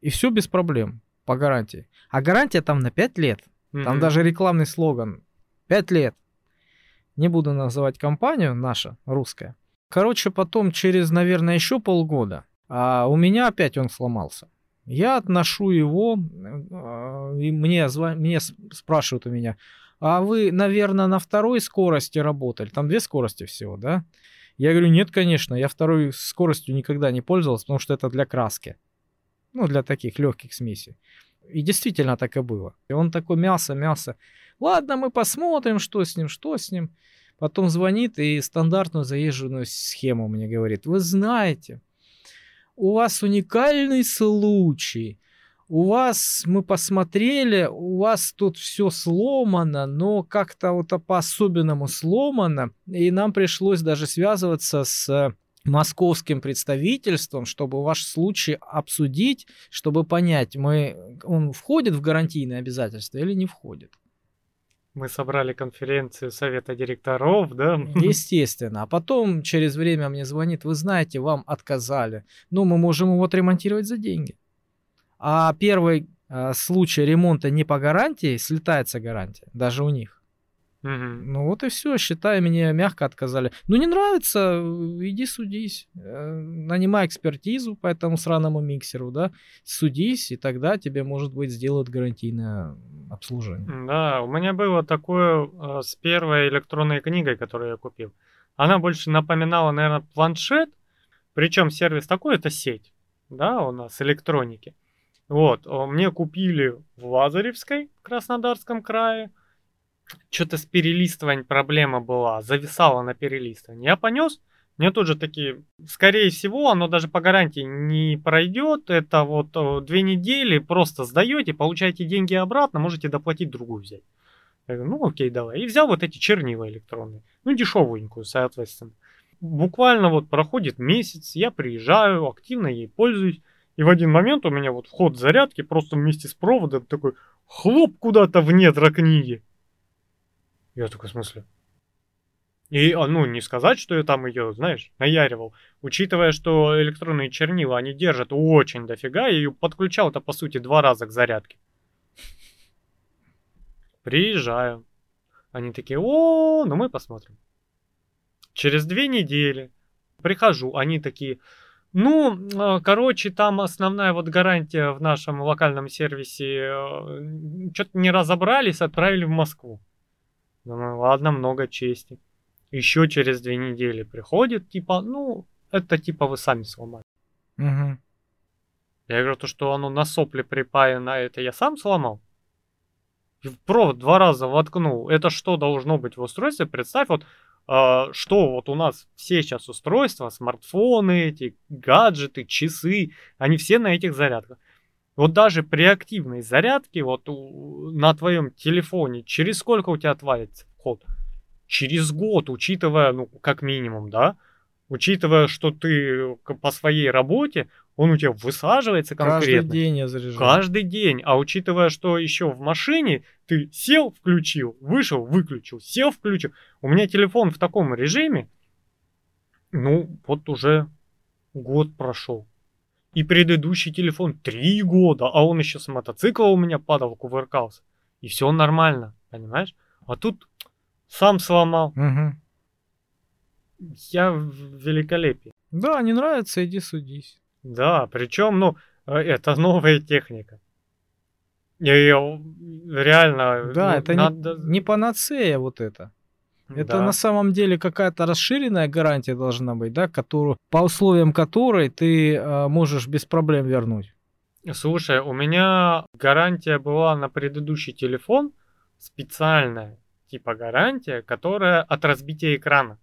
И все без проблем по гарантии. А гарантия там на 5 лет. Там Мгм. даже рекламный слоган. Пять лет. Не буду называть компанию наша, русская. Короче, потом через, наверное, еще полгода, а у меня опять он сломался. Я отношу его, а, и мне, зва- мне спрашивают у меня, а вы, наверное, на второй скорости работали? Там две скорости всего, да? Я говорю, нет, конечно, я второй скоростью никогда не пользовался, потому что это для краски. Ну, для таких легких смесей. И действительно так и было. И он такой мялся, мялся. Ладно, мы посмотрим, что с ним, что с ним. Потом звонит и стандартную заезженную схему мне говорит. Вы знаете, у вас уникальный случай. У вас, мы посмотрели, у вас тут все сломано, но как-то вот по-особенному сломано. И нам пришлось даже связываться с московским представительством, чтобы ваш случай обсудить, чтобы понять, мы, он входит в гарантийные обязательства или не входит. Мы собрали конференцию совета директоров, да? Естественно. А потом через время мне звонит, вы знаете, вам отказали. Ну, мы можем его отремонтировать за деньги. А первый э, случай ремонта не по гарантии, слетается гарантия, даже у них. Мгм. Ну вот и все, считай, мне мягко отказали. Ну не нравится, э, иди судись. Э, Нанимай экспертизу по этому сраному миксеру, да, судись, и тогда тебе, может быть, сделают гарантийное обслуживание. Да, у меня было такое э, с первой электронной книгой, которую я купил. Она больше напоминала, наверное, планшет. Причем сервис такой, это сеть, да, у нас электроники. Вот, э, мне купили в Лазаревской, в Краснодарском крае. Что-то с перелистыванием проблема была, зависала на перелистывании. Я понес, мне тут же такие, скорее всего, оно даже по гарантии не пройдет. Это вот э, две недели, просто сдаете, получаете деньги обратно, можете доплатить другую взять. Я говорю, ну окей, давай. И взял вот эти чернила электронные. Ну, дешевенькую, соответственно. Буквально вот проходит месяц, я приезжаю, активно ей пользуюсь. И в один момент у меня вот вход зарядки просто вместе с проводом такой хлоп куда-то в недра книги. Я такой, в смысле? И, а, ну, не сказать, что я там ее, знаешь, наяривал. Учитывая, что электронные чернила, они держат очень дофига, я подключал-то, по сути, два раза к зарядке. Приезжаю. Они такие, о, ну мы посмотрим. Через две недели прихожу, они такие, ну, э, короче, там основная вот гарантия в нашем локальном сервисе, что-то не разобрались, отправили в Москву. Думаю, ладно, много чести. Еще через две недели приходит, типа, ну, это типа вы сами сломали. Мгм. Я говорю, то, что оно на сопле припаяно, это я сам сломал? И в Провод два раза воткнул. Это что должно быть в устройстве? Представь, вот а, что вот у нас все сейчас устройства, смартфоны, эти гаджеты, часы, они все на этих зарядках. Вот даже при активной зарядке, вот у- на твоем телефоне, через сколько у тебя отвалится вход? Через год, учитывая, ну, как минимум, да? Учитывая, что ты к- по своей работе, он у тебя высаживается Каждый конкретно. день я заряжаю. Каждый день. А учитывая, что еще в машине ты сел, включил, вышел, выключил, сел, включил. У меня телефон в таком режиме, ну, вот уже год прошел. И предыдущий телефон три года, а он еще с мотоцикла у меня падал, кувыркался. И все нормально, понимаешь? А тут сам сломал. Мгм. Я в великолепии. Да, не нравится, иди судись. Да, причем, ну, э, это [laughs] новая техника. Её реально Да, ну, это не- надо... не панацея вот это. Это Да. на самом деле какая-то расширенная гарантия должна быть, да, которую, по условиям которой ты а, можешь без проблем вернуть. Слушай, у меня гарантия была на предыдущий телефон специальная, типа гарантия, которая от разбития экрана.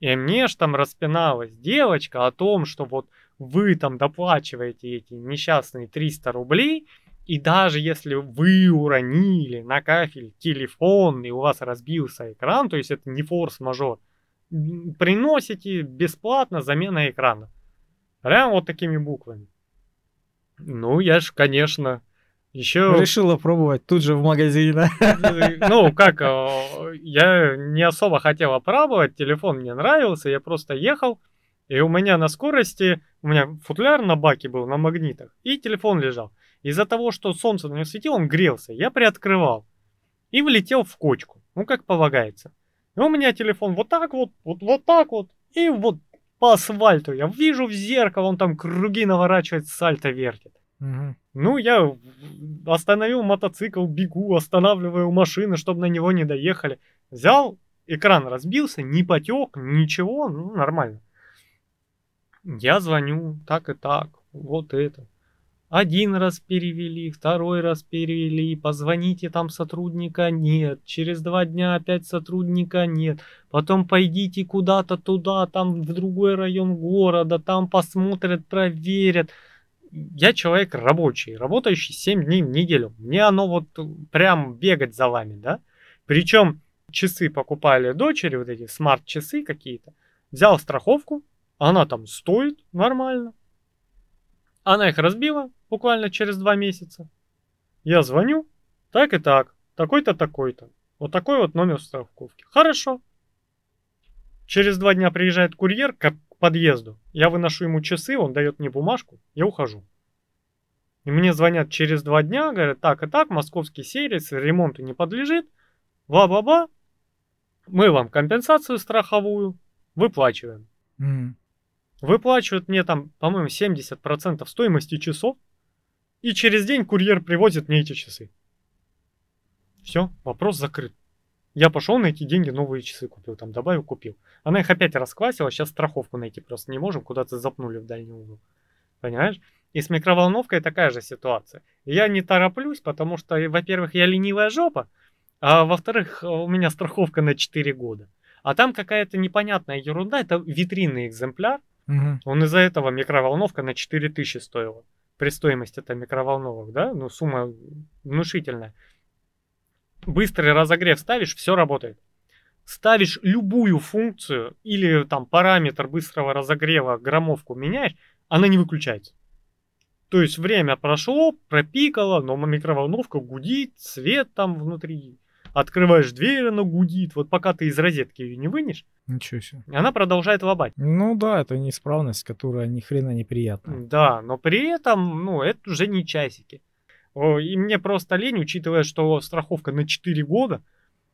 И мне ж там распиналась девочка о том, что вот вы там доплачиваете эти несчастные 300 рублей, и даже если вы уронили на кафель телефон, и у вас разбился экран, то есть это не форс-мажор, приносите бесплатно замена экрана. Прям вот такими буквами. Ну, я ж, конечно, еще... Решила пробовать тут же в магазине. Ну, как, э, я не особо хотел пробовать, телефон мне нравился, я просто ехал, и у меня на скорости, у меня футляр на баке был, на магнитах, и телефон лежал. Из-за того, что солнце на него светило, он грелся, я приоткрывал и влетел в кочку, ну, как полагается. И у меня телефон вот так вот, вот, вот так вот, и вот по асфальту. Я вижу в зеркало, он там круги наворачивает, сальто вертит. Мгм. Ну, я остановил мотоцикл, бегу, останавливаю машины, чтобы на него не доехали. Взял, экран разбился, не потек, ничего, ну, нормально. Я звоню, так и так, вот это. Один раз перевели, второй раз перевели, позвоните, там сотрудника нет, через два дня опять сотрудника нет, потом пойдите куда-то туда, там в другой район города, там посмотрят, проверят я человек рабочий, работающий 7 дней в неделю. Мне оно вот прям бегать за вами, да? Причем часы покупали дочери, вот эти смарт-часы какие-то. Взял страховку, она там стоит нормально. Она их разбила буквально через два месяца. Я звоню, так и так, такой-то, такой-то. Вот такой вот номер страховки. Хорошо. Через два дня приезжает курьер к подъезду. Я выношу ему часы, он дает мне бумажку, я ухожу. И мне звонят через два дня, говорят, так и так, московский сервис ремонту не подлежит, бла-бла-бла, мы вам компенсацию страховую выплачиваем. Мгм. Выплачивают мне там, по-моему, 70% стоимости часов, и через день курьер привозит мне эти часы. Все, вопрос закрыт. Я пошел на эти деньги новые часы купил, там добавил, купил. Она их опять расквасила, сейчас страховку найти просто не можем, куда-то запнули в дальний угол. Понимаешь? И с микроволновкой такая же ситуация. Я не тороплюсь, потому что, э, во-первых, я ленивая жопа, а во-вторых, у меня страховка на 4 года. А там какая-то непонятная ерунда, это витринный экземпляр, Мгм. он из-за этого микроволновка на 4000 стоила. При стоимости это микроволновок, да? Ну, сумма внушительная. Быстрый разогрев ставишь, все работает. Ставишь любую функцию или там параметр быстрого разогрева, граммовку меняешь, она не выключается. То есть время прошло, пропикало, но микроволновка гудит, свет там внутри. Открываешь дверь, она гудит. Вот пока ты из розетки ее не вынешь, Ничего себе. она продолжает лобать. Ну да, это неисправность, которая ни хрена неприятная. Да, но при этом, ну, это уже не часики. И мне просто лень, учитывая, что страховка на 4 года,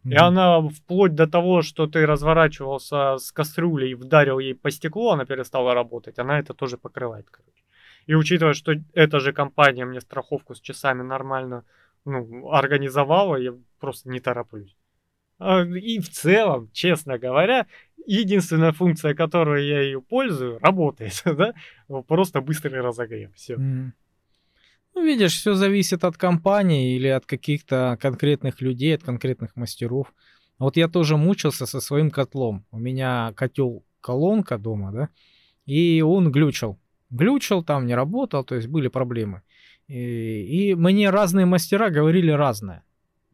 и Мгм. она вплоть до того, что ты разворачивался с кастрюлей и вдарил ей по стеклу, она перестала работать, она это тоже покрывает, короче. И учитывая, что эта же компания мне страховку с часами нормально ну, организовала, я просто не тороплюсь. А, И в целом, честно говоря, единственная функция, которой я ее пользую, работает, [laughs] да? Просто быстрый разогрев. Все. Мгм. Ну, видишь, все зависит от компании или от каких-то конкретных людей, от конкретных мастеров. Вот я тоже мучился со своим котлом. У меня котел колонка дома, да, и он глючил. Глючил, там не работал, то есть были проблемы. И, и мне разные мастера говорили разное.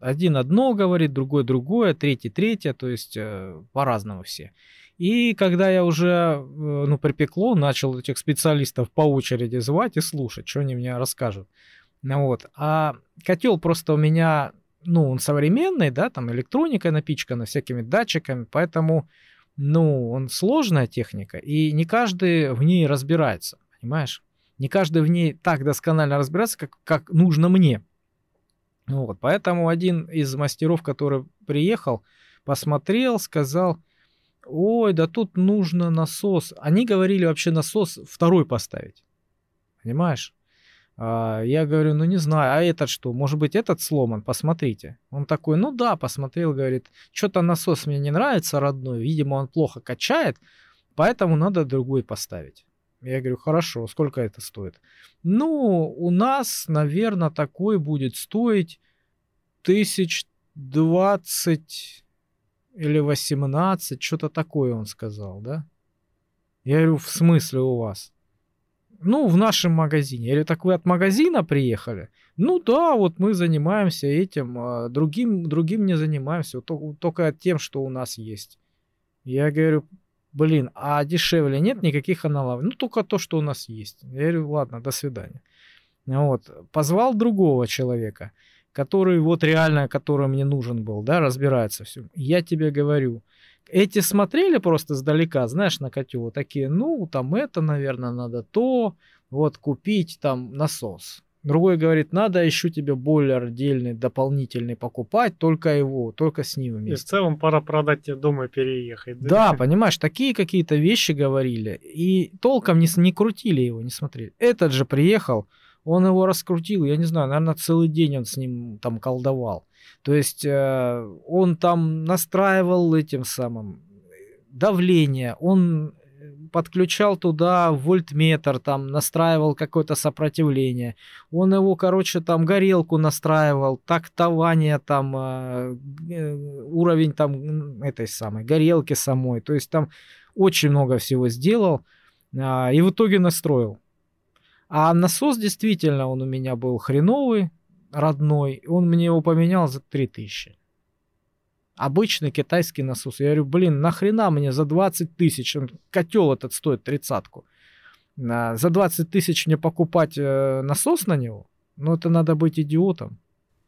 Один одно говорит, другой другое, третий третье, то есть э, по-разному все. И когда я уже, э, ну, припекло, начал этих специалистов по очереди звать и слушать, что они мне расскажут. Ну вот. А котел просто у меня, ну, он современный, да, там электроника напичкана всякими датчиками, поэтому, ну, он сложная техника, и не каждый в ней разбирается, понимаешь? Не каждый в ней так досконально разбирается, как, как нужно мне. Ну вот, поэтому один из мастеров, который приехал, посмотрел, сказал, ой, да тут нужно насос. Они говорили вообще насос второй поставить. Понимаешь? А, я говорю, ну не знаю, а этот что? Может быть, этот сломан? Посмотрите. Он такой, ну да, посмотрел, говорит, что-то насос мне не нравится родной, видимо, он плохо качает, поэтому надо другой поставить. Я говорю, хорошо, сколько это стоит? Ну, у нас, наверное, такой будет стоить тысяч двадцать или 18, что-то такое он сказал, да? Я говорю, в смысле у вас? Ну, в нашем магазине. Я говорю, так вы от магазина приехали? Ну да, вот мы занимаемся этим, а другим, другим не занимаемся, вот то- только тем, что у нас есть. Я говорю, блин, а дешевле нет никаких аналогов? Ну, только то, что у нас есть. Я говорю, ладно, до свидания. Вот, позвал другого человека, который вот реально, который мне нужен был, да, разбирается все. Я тебе говорю, эти смотрели просто сдалека, знаешь, на котел, такие, ну, там это, наверное, надо то, вот купить там насос. Другой говорит, надо еще тебе бойлер отдельный, дополнительный покупать, только его, только с ним И в вместе. целом пора продать тебе дом и переехать. Да, понимаешь, такие какие-то вещи говорили, и толком не, не крутили его, не смотрели. Этот же приехал, он его раскрутил, я не знаю, наверное, целый день он с ним там колдовал. То есть э, он там настраивал этим самым э, давление, он подключал туда вольтметр, там настраивал какое-то сопротивление. Он его, короче, там горелку настраивал, тактование там, э, э, уровень там этой самой горелки самой. То есть там очень много всего сделал а, и в итоге настроил. А насос действительно, он у меня был хреновый, родной. Он мне его поменял за 3000. Обычный китайский насос. Я говорю, блин, нахрена мне за 20 тысяч? Котел этот стоит тридцатку. А, За 20 тысяч мне покупать э, насос на него? Ну, это надо быть идиотом.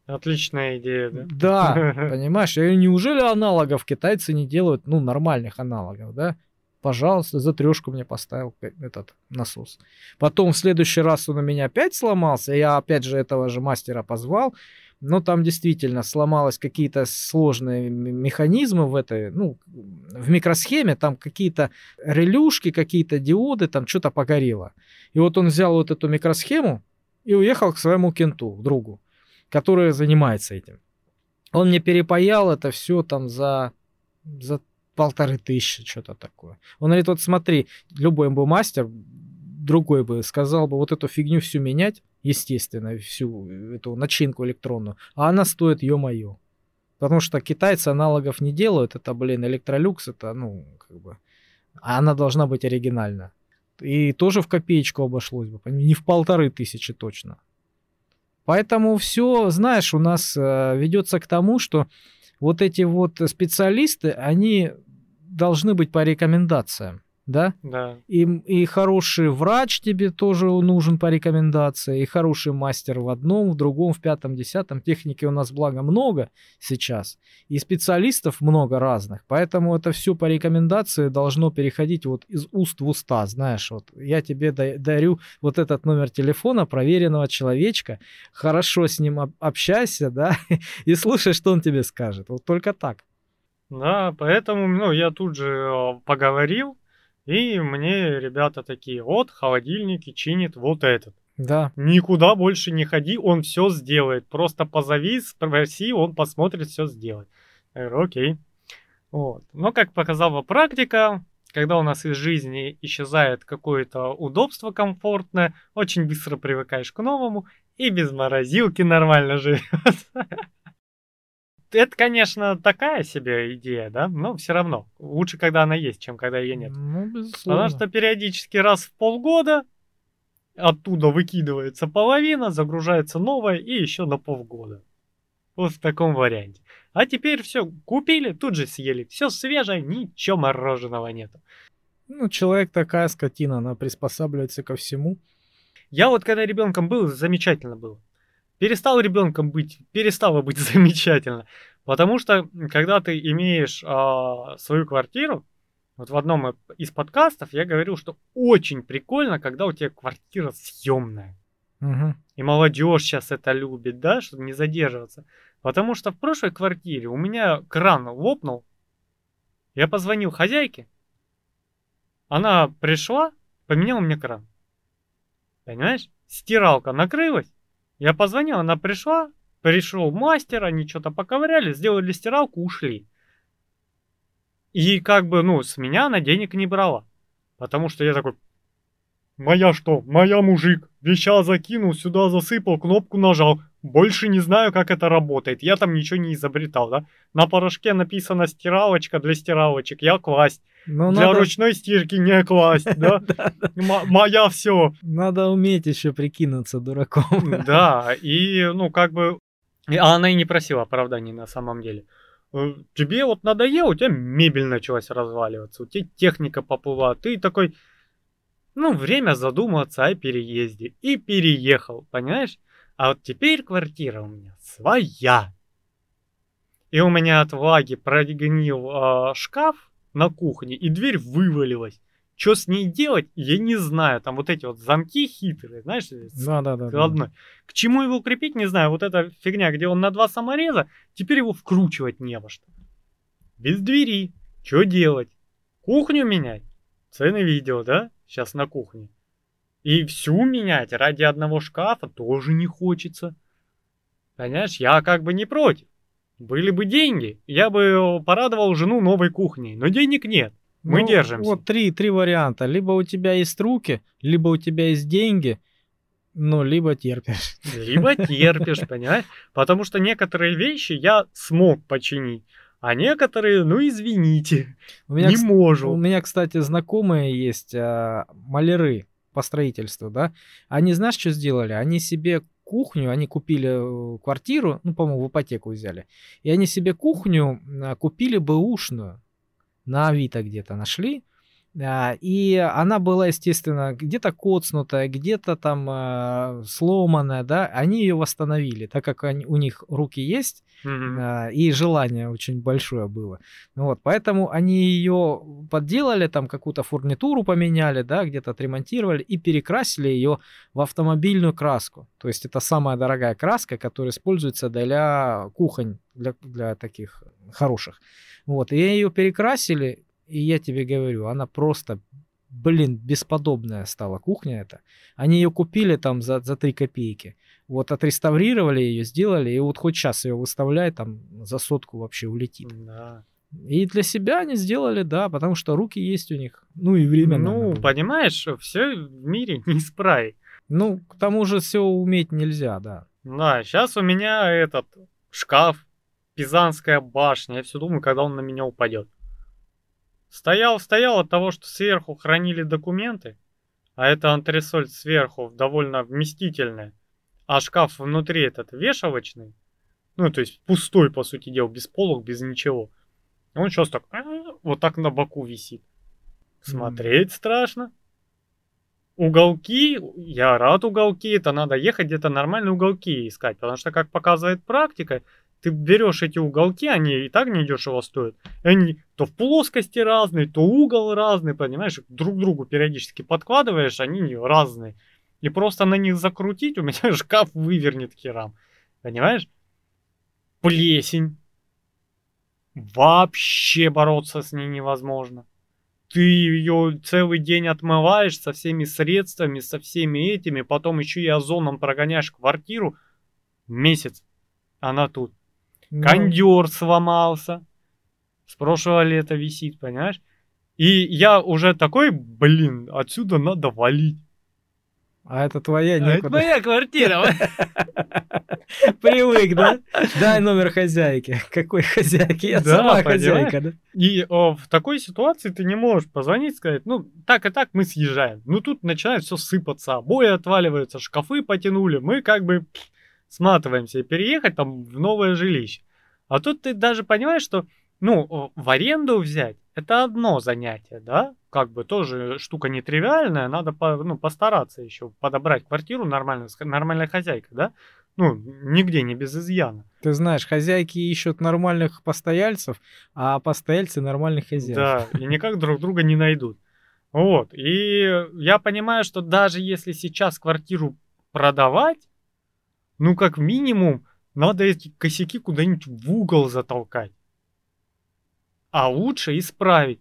Отличная идея, да? Да, [laughs] понимаешь? Я говорю, неужели аналогов китайцы не делают, ну, нормальных аналогов, да? Пожалуйста, за трешку мне поставил этот насос. Потом в следующий раз он у меня опять сломался, я опять же этого же мастера позвал, но там действительно сломалось какие-то сложные механизмы в этой, ну, в микросхеме, там какие-то релюшки, какие-то диоды, там что-то погорело. И вот он взял вот эту микросхему и уехал к своему кенту, другу, который занимается этим. Он мне перепаял это все там за, за полторы тысячи, что-то такое. Он говорит, вот смотри, любой бы мастер, другой бы сказал бы вот эту фигню всю менять, естественно, всю эту начинку электронную, а она стоит, ё-моё. Потому что китайцы аналогов не делают, это, блин, электролюкс, это, ну, как бы, а она должна быть оригинальна. И тоже в копеечку обошлось бы, не в полторы тысячи точно. Поэтому все, знаешь, у нас э, ведется к тому, что вот эти вот специалисты, они должны быть по рекомендациям да? Да. И, и хороший врач тебе тоже нужен по рекомендации, и хороший мастер в одном, в другом, в пятом, десятом. Техники у нас, благо, много сейчас, и специалистов много разных, поэтому это все по рекомендации должно переходить вот из уст в уста, знаешь, вот я тебе дарю вот этот номер телефона проверенного человечка, хорошо с ним общайся, да, [laughs] и слушай, что он тебе скажет, вот только так. Да, поэтому, ну, я тут же э, поговорил, и мне ребята такие, вот, холодильники чинит вот этот. Да. Никуда больше не ходи, он все сделает. Просто позови, спроси, он посмотрит, все сделает. Я говорю, окей. Вот. Но, как показала практика, когда у нас из жизни исчезает какое-то удобство комфортное, очень быстро привыкаешь к новому и без морозилки нормально живешь. [laughs] это, конечно, такая себе идея, да, но все равно лучше, когда она есть, чем когда ее нет. Ну, безусловно. Потому что периодически раз в полгода оттуда выкидывается половина, загружается новая и еще на полгода. Вот в таком варианте. А теперь все купили, тут же съели. Все свежее, ничего мороженого нету. Ну, человек такая скотина, она приспосабливается ко всему. Я вот когда ребенком был, замечательно было перестал ребенком быть, перестало быть [laughs] замечательно. Потому что, когда ты имеешь а, свою квартиру, вот в одном из подкастов я говорил, что очень прикольно, когда у тебя квартира съемная. Угу. И молодежь сейчас это любит, да, чтобы не задерживаться. Потому что в прошлой квартире у меня кран лопнул. Я позвонил хозяйке. Она пришла, поменяла мне кран. Понимаешь? Стиралка накрылась. Я позвонил, она пришла, пришел мастер, они что-то поковыряли, сделали стиралку, ушли. И как бы, ну, с меня она денег не брала. Потому что я такой, моя что, моя мужик, веща закинул, сюда засыпал, кнопку нажал. Больше не знаю, как это работает. Я там ничего не изобретал, да. На порошке написано стиралочка для стиралочек, я класть. Но Для надо... ручной стирки не класть, да? [laughs] Моя все. Надо уметь еще прикинуться дураком. Да, и ну как бы... А она и не просила оправданий на самом деле. Э, тебе вот надоело, у тебя мебель началась разваливаться, у тебя техника поплыла, ты такой, ну, время задуматься о переезде. И переехал, понимаешь? А вот теперь квартира у меня своя. И у меня от влаги прогнил э, шкаф, на кухне, и дверь вывалилась. Что с ней делать, я не знаю. Там вот эти вот замки хитрые, знаешь, да, да, да, складной. Да. К чему его крепить, не знаю. Вот эта фигня, где он на два самореза, теперь его вкручивать не во что. Без двери. Что делать? Кухню менять? Цены видео, да? Сейчас на кухне. И всю менять ради одного шкафа тоже не хочется. Понимаешь, я как бы не против. Были бы деньги, я бы порадовал жену новой кухней, но денег нет. Мы ну, держимся. Вот три, три варианта. Либо у тебя есть руки, либо у тебя есть деньги, ну, либо терпишь. Либо [laughs] терпишь, понимаешь? Потому что некоторые вещи я смог починить, а некоторые, ну, извините, у меня, не кс- могу. У меня, кстати, знакомые есть а, маляры по строительству, да? Они, знаешь, что сделали? Они себе кухню, они купили э, квартиру, ну, по-моему, в ипотеку взяли, и они себе кухню купили бэушную, на Авито где-то нашли, и она была, естественно, где-то коцнутая, где-то там э, сломанная, да, они ее восстановили, так как они, у них руки есть, Мгм. э, и желание очень большое было. Ну Вот, поэтому они ее подделали, там какую-то фурнитуру поменяли, да, где-то отремонтировали и перекрасили ее в автомобильную краску. То есть это самая дорогая краска, которая используется для кухонь, для, для таких хороших. Вот, и ее перекрасили, и я тебе говорю, она просто, блин, бесподобная стала кухня эта. Они ее купили там за, за 3 копейки. Вот отреставрировали ее, сделали, и вот хоть сейчас ее выставляй, там за сотку вообще улетит. Да. И для себя они сделали, да, потому что руки есть у них. Ну и время. Ну, было. понимаешь, все в мире [laughs] не исправить. Ну, к тому же все уметь нельзя, да. Да, сейчас у меня этот шкаф, Пизанская башня. Я все думаю, когда он на меня упадет. Стоял, стоял от того, что сверху хранили документы, а это антресоль сверху довольно вместительная, а шкаф внутри этот вешалочный, ну, то есть пустой, по сути дела, без полок, без ничего. Он сейчас так, а, вот так на боку висит. Смотреть страшно. Уголки, я рад уголки, это надо ехать где-то нормальные уголки искать, потому что, как показывает практика, ты берешь эти уголки, они и так недешево стоят. Они то в плоскости разные, то угол разный, понимаешь, друг другу периодически подкладываешь, они разные. И просто на них закрутить, у меня [laughs] шкаф вывернет херам. Понимаешь? Плесень. Вообще бороться с ней невозможно. Ты ее целый день отмываешь со всеми средствами, со всеми этими, потом еще и озоном прогоняешь квартиру. Месяц. Она тут. Ну, Кондер сломался. С прошлого лета висит, понимаешь? И я уже такой, блин, отсюда надо валить. а это твоя А это некуда. моя квартира. [laughs] Привык, да? Дай номер хозяйки. Какой хозяйки? Я Да, сама понимаешь? хозяйка, да? И о, в такой ситуации ты не можешь позвонить сказать, ну, так и так мы съезжаем. Ну, тут начинает все сыпаться, обои отваливаются, шкафы потянули, мы как бы пф, сматываемся и переехать там в новое жилище. А тут ты даже понимаешь, что, ну, в аренду взять, это одно занятие, да? Как бы тоже штука нетривиальная, надо по- ну, постараться еще подобрать квартиру нормально, нормальная хозяйка, да? Ну, нигде не без изъяна. Ты знаешь, хозяйки ищут нормальных постояльцев, а постояльцы нормальных хозяев. Да, и никак друг друга не найдут. Вот. И я понимаю, что даже если сейчас квартиру продавать, ну, как минимум, надо эти косяки куда-нибудь в угол затолкать. А лучше исправить.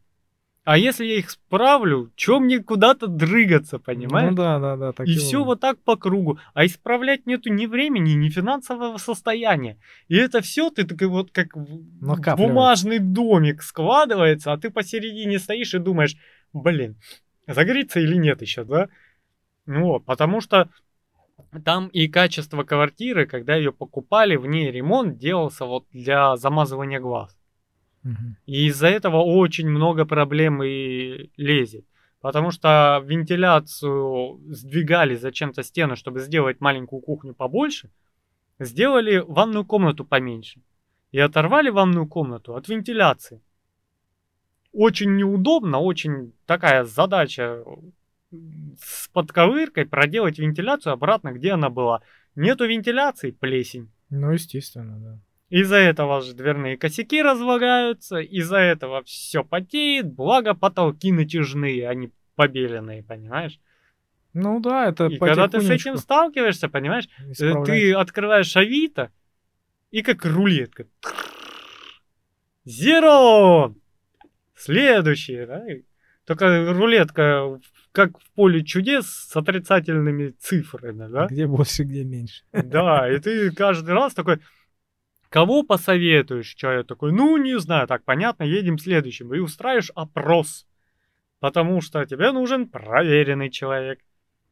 А если я их справлю, чё мне куда-то дрыгаться, понимаешь? Ну да, да, да. так и и все вот так по кругу. А исправлять нету ни времени, ни финансового состояния. И это все ты такой вот как бумажный домик складывается, а ты посередине стоишь и думаешь, блин, загорится или нет еще, да? Ну потому что там и качество квартиры, когда ее покупали, в ней ремонт делался вот для замазывания глаз. И из-за этого очень много проблем и лезет. Потому что вентиляцию сдвигали зачем-то стены, чтобы сделать маленькую кухню побольше. Сделали ванную комнату поменьше. И оторвали ванную комнату от вентиляции. Очень неудобно, очень такая задача с подковыркой проделать вентиляцию обратно, где она была. Нету вентиляции, плесень. Ну, естественно, да. Из-за этого же дверные косяки разлагаются, из-за этого все потеет, благо потолки натяжные, а не побеленные, понимаешь? Ну да, это И когда ты с этим сталкиваешься, понимаешь, э, ты открываешь Авито, и как рулетка. Зеро! Следующий, да? Только рулетка как в поле чудес с отрицательными цифрами, да? Где больше, где меньше. Да, и ты каждый раз такой, кого посоветуешь? Я такой, ну, не знаю, так, понятно, едем следующим. И устраиваешь опрос. Потому что тебе нужен проверенный человек.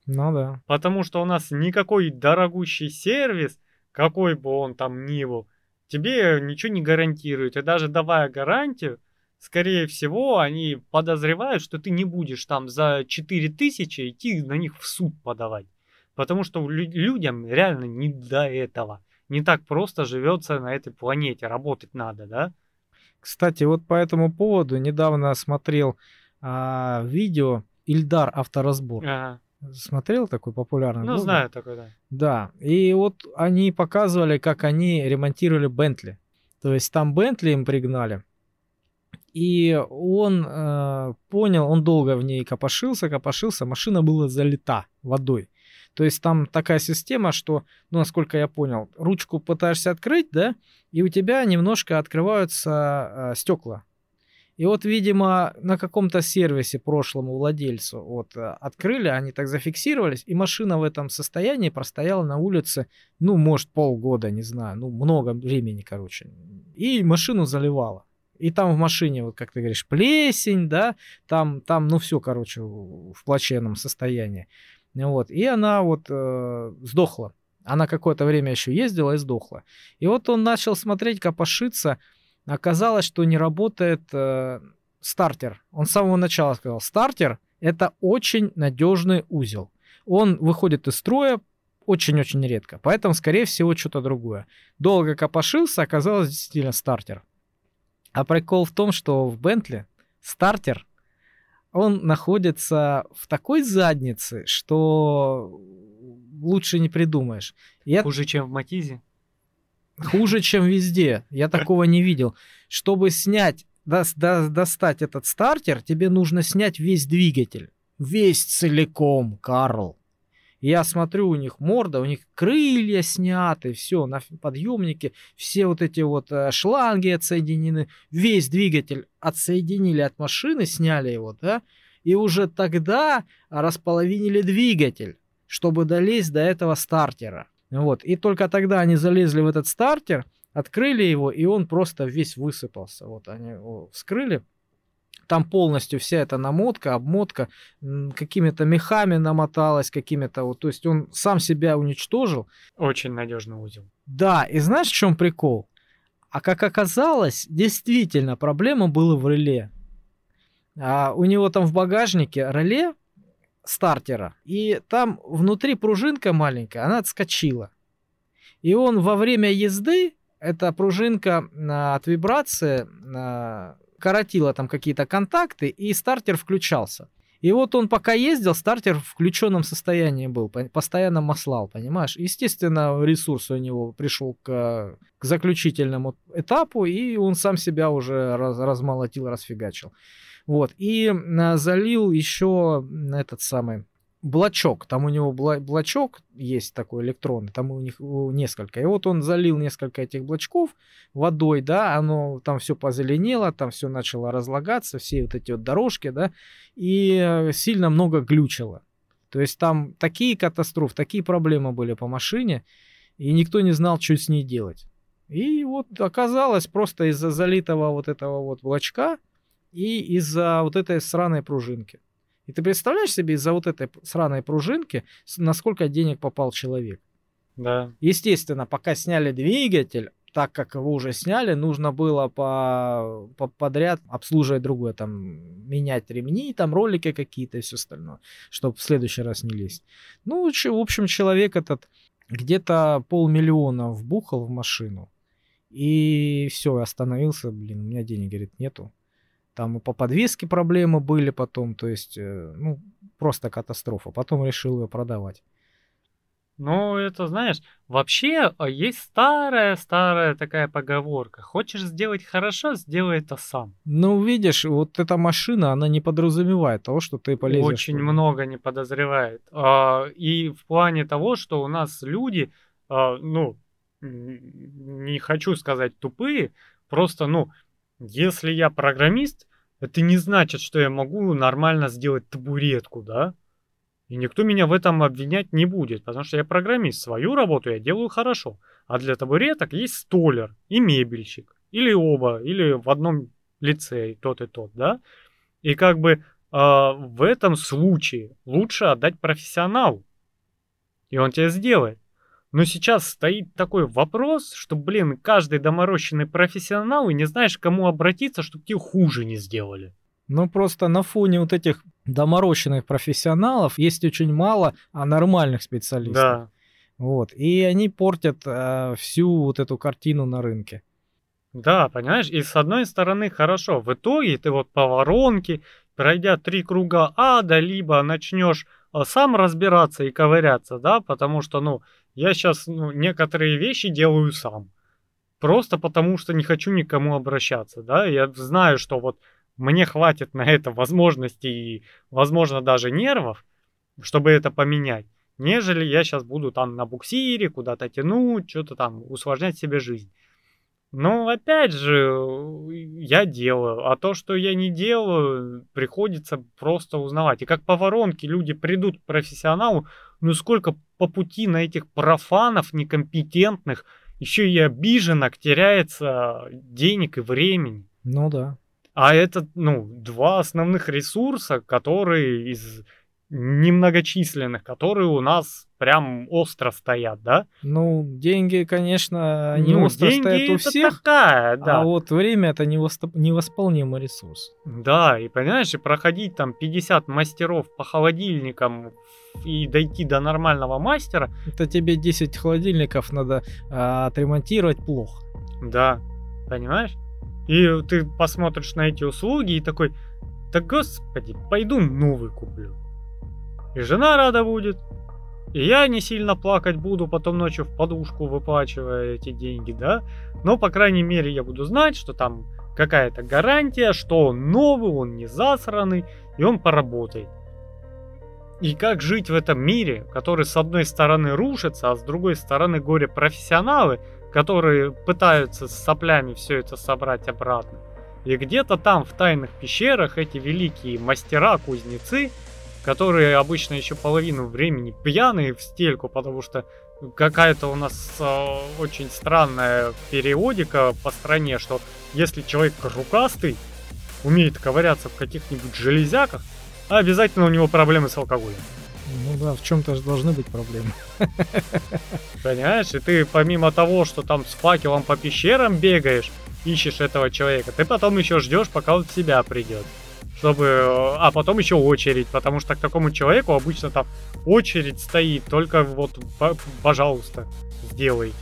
Ну да. Потому что у нас никакой дорогущий сервис, какой бы он там ни был, тебе ничего не гарантирует. И даже давая гарантию, скорее всего, они подозревают, что ты не будешь там за 4000 идти на них в суд подавать. Потому что лю- людям реально не до этого. Не так просто живется на этой планете, работать надо, да? Кстати, вот по этому поводу недавно смотрел а, видео Ильдар Авторазбор. Ага. Смотрел такой популярный? Ну, блогер? знаю такой, да. Да, и вот они показывали, как они ремонтировали Бентли. То есть там Бентли им пригнали. И он э, понял, он долго в ней копошился, копошился, машина была залита водой. То есть там такая система, что, ну, насколько я понял, ручку пытаешься открыть, да, и у тебя немножко открываются э, стекла. И вот, видимо, на каком-то сервисе прошлому владельцу вот э, открыли, они так зафиксировались, и машина в этом состоянии простояла на улице, ну, может, полгода, не знаю, ну, много времени, короче. И машину заливала. И там в машине, вот как ты говоришь, плесень, да, там, там, ну, все, короче, в плачевном состоянии. Вот. И она вот э, сдохла. Она какое-то время еще ездила и сдохла. И вот он начал смотреть, копошиться. Оказалось, что не работает э, стартер. Он с самого начала сказал, стартер это очень надежный узел. Он выходит из строя очень-очень редко. Поэтому, скорее всего, что-то другое. Долго копошился, оказалось действительно стартер. А прикол в том, что в Бентли стартер, он находится в такой заднице, что лучше не придумаешь. Я... Хуже, чем в Матизе. Хуже, чем везде. Я такого не видел. Чтобы снять, до, до, достать этот стартер, тебе нужно снять весь двигатель. Весь целиком, Карл. Я смотрю, у них морда, у них крылья сняты, все, на подъемнике, все вот эти вот э, шланги отсоединены, весь двигатель отсоединили от машины, сняли его, да, и уже тогда располовинили двигатель, чтобы долезть до этого стартера. Вот, и только тогда они залезли в этот стартер, открыли его, и он просто весь высыпался. Вот они его вскрыли, там полностью вся эта намотка, обмотка какими-то мехами намоталась, какими-то вот, то есть он сам себя уничтожил. Очень надежный узел. Да, и знаешь, в чем прикол? А как оказалось, действительно, проблема была в реле. А у него там в багажнике реле стартера, и там внутри пружинка маленькая, она отскочила. И он во время езды, эта пружинка от вибрации коротила там какие-то контакты, и стартер включался. И вот он пока ездил, стартер в включенном состоянии был, постоянно маслал, понимаешь? Естественно, ресурс у него пришел к, к заключительному этапу, и он сам себя уже раз, размолотил, расфигачил. Вот, и залил еще этот самый блочок. Там у него блочок есть такой электронный, там у них несколько. И вот он залил несколько этих блочков водой, да, оно там все позеленело, там все начало разлагаться, все вот эти вот дорожки, да, и сильно много глючило. То есть там такие катастрофы, такие проблемы были по машине, и никто не знал, что с ней делать. И вот оказалось просто из-за залитого вот этого вот блочка и из-за вот этой сраной пружинки. И ты представляешь себе из-за вот этой сраной пружинки, насколько денег попал человек? Да. Естественно, пока сняли двигатель, так как его уже сняли, нужно было по, по подряд обслуживать другое, там, менять ремни, там, ролики какие-то и все остальное, чтобы в следующий раз не лезть. Ну, в общем, человек этот где-то полмиллиона вбухал в машину. И все, остановился, блин, у меня денег, говорит, нету. Там и по подвеске проблемы были потом, то есть, э, ну, просто катастрофа. Потом решил ее продавать. Ну, это, знаешь, вообще а, есть старая-старая такая поговорка. Хочешь сделать хорошо, сделай это сам. Ну, видишь, вот эта машина, она не подразумевает того, что ты полезешь. Очень много не подозревает. А, и в плане того, что у нас люди, а, ну, не хочу сказать тупые, просто, ну, если я программист, это не значит, что я могу нормально сделать табуретку, да? И никто меня в этом обвинять не будет, потому что я программист, свою работу я делаю хорошо. А для табуреток есть столер и мебельщик. Или оба, или в одном лице и тот и тот, да? И как бы э, в этом случае лучше отдать профессионалу. И он тебе сделает. Но сейчас стоит такой вопрос, что, блин, каждый доморощенный профессионал, и не знаешь, к кому обратиться, чтобы тебе хуже не сделали. Ну, просто на фоне вот этих доморощенных профессионалов есть очень мало а нормальных специалистов. Да. Вот. И они портят э, всю вот эту картину на рынке. Да, понимаешь? И с одной стороны, хорошо, в итоге ты вот по воронке пройдя три круга ада, либо начнешь а, сам разбираться и ковыряться, да, потому что, ну, я сейчас ну, некоторые вещи делаю сам. Просто потому что не хочу никому обращаться, да. Я знаю, что вот мне хватит на это возможности и, возможно, даже нервов, чтобы это поменять, нежели я сейчас буду там на буксире куда-то тянуть, что-то там усложнять себе жизнь. Ну, опять же, я делаю. А то, что я не делаю, приходится просто узнавать. И как по воронке люди придут к профессионалу, ну сколько по пути на этих профанов некомпетентных, еще и обиженок теряется денег и времени. Ну да. А это, ну, два основных ресурса, которые из немногочисленных, которые у нас прям остро стоят, да? Ну, деньги, конечно, они ну, остро деньги стоят у это всех, такая, да. а вот время это невосп- невосполнимый ресурс. Да, и понимаешь, и проходить там 50 мастеров по холодильникам и дойти до нормального мастера. Это тебе 10 холодильников надо а, отремонтировать плохо. Да, понимаешь? И ты посмотришь на эти услуги и такой, да господи, пойду новый куплю. И жена рада будет, и я не сильно плакать буду потом ночью в подушку выплачивая эти деньги, да? Но, по крайней мере, я буду знать, что там какая-то гарантия, что он новый, он не засранный, и он поработает. И как жить в этом мире, который с одной стороны рушится, а с другой стороны горе профессионалы, которые пытаются с соплями все это собрать обратно. И где-то там в тайных пещерах эти великие мастера-кузнецы – которые обычно еще половину времени пьяные в стельку, потому что какая-то у нас э, очень странная периодика по стране, что если человек рукастый, умеет ковыряться в каких-нибудь железяках, обязательно у него проблемы с алкоголем. Ну да, в чем-то же должны быть проблемы. Понимаешь, и ты помимо того, что там с факелом по пещерам бегаешь, ищешь этого человека, ты потом еще ждешь, пока он в себя придет чтобы... Э, а потом еще очередь, потому что к такому человеку обычно там очередь стоит, только вот, пожалуйста, сделайте.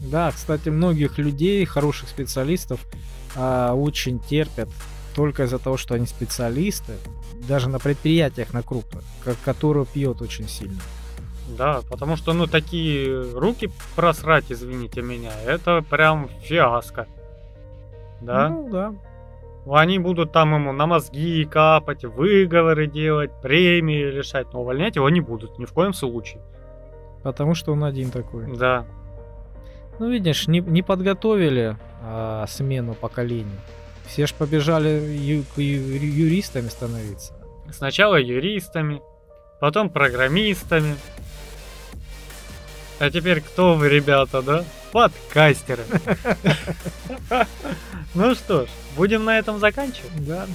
Да, кстати, многих людей, хороших специалистов, а, очень терпят только из-за того, что они специалисты, даже на предприятиях на крупных, которые пьет очень сильно. Да, потому что, ну, такие руки просрать, извините меня, это прям фиаско. Да? Ну, да. Они будут там ему на мозги капать, выговоры делать, премии лишать, но увольнять его не будут ни в коем случае. Потому что он один такой. Да. Ну, видишь, не, не подготовили а, смену поколений. Все ж побежали ю, ю, юристами становиться. Сначала юристами, потом программистами. А теперь кто вы, ребята, да? Подкастеры. Ну что ж, будем на этом заканчивать? Да.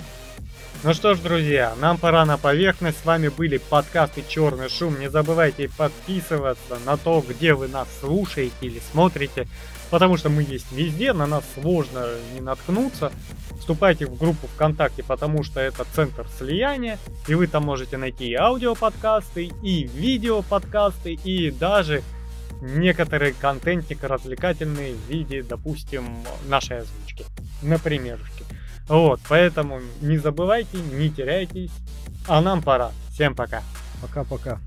Ну что ж, друзья, нам пора на поверхность. С вами были подкасты Черный шум. Не забывайте подписываться на то, где вы нас слушаете или смотрите, потому что мы есть везде, на нас сложно не наткнуться. Вступайте в группу ВКонтакте, потому что это центр слияния, и вы там можете найти и аудиоподкасты, и видеоподкасты, и даже некоторые контентик развлекательные в виде, допустим, нашей озвучки, например. Вот, поэтому не забывайте, не теряйтесь. А нам пора. Всем пока. Пока-пока.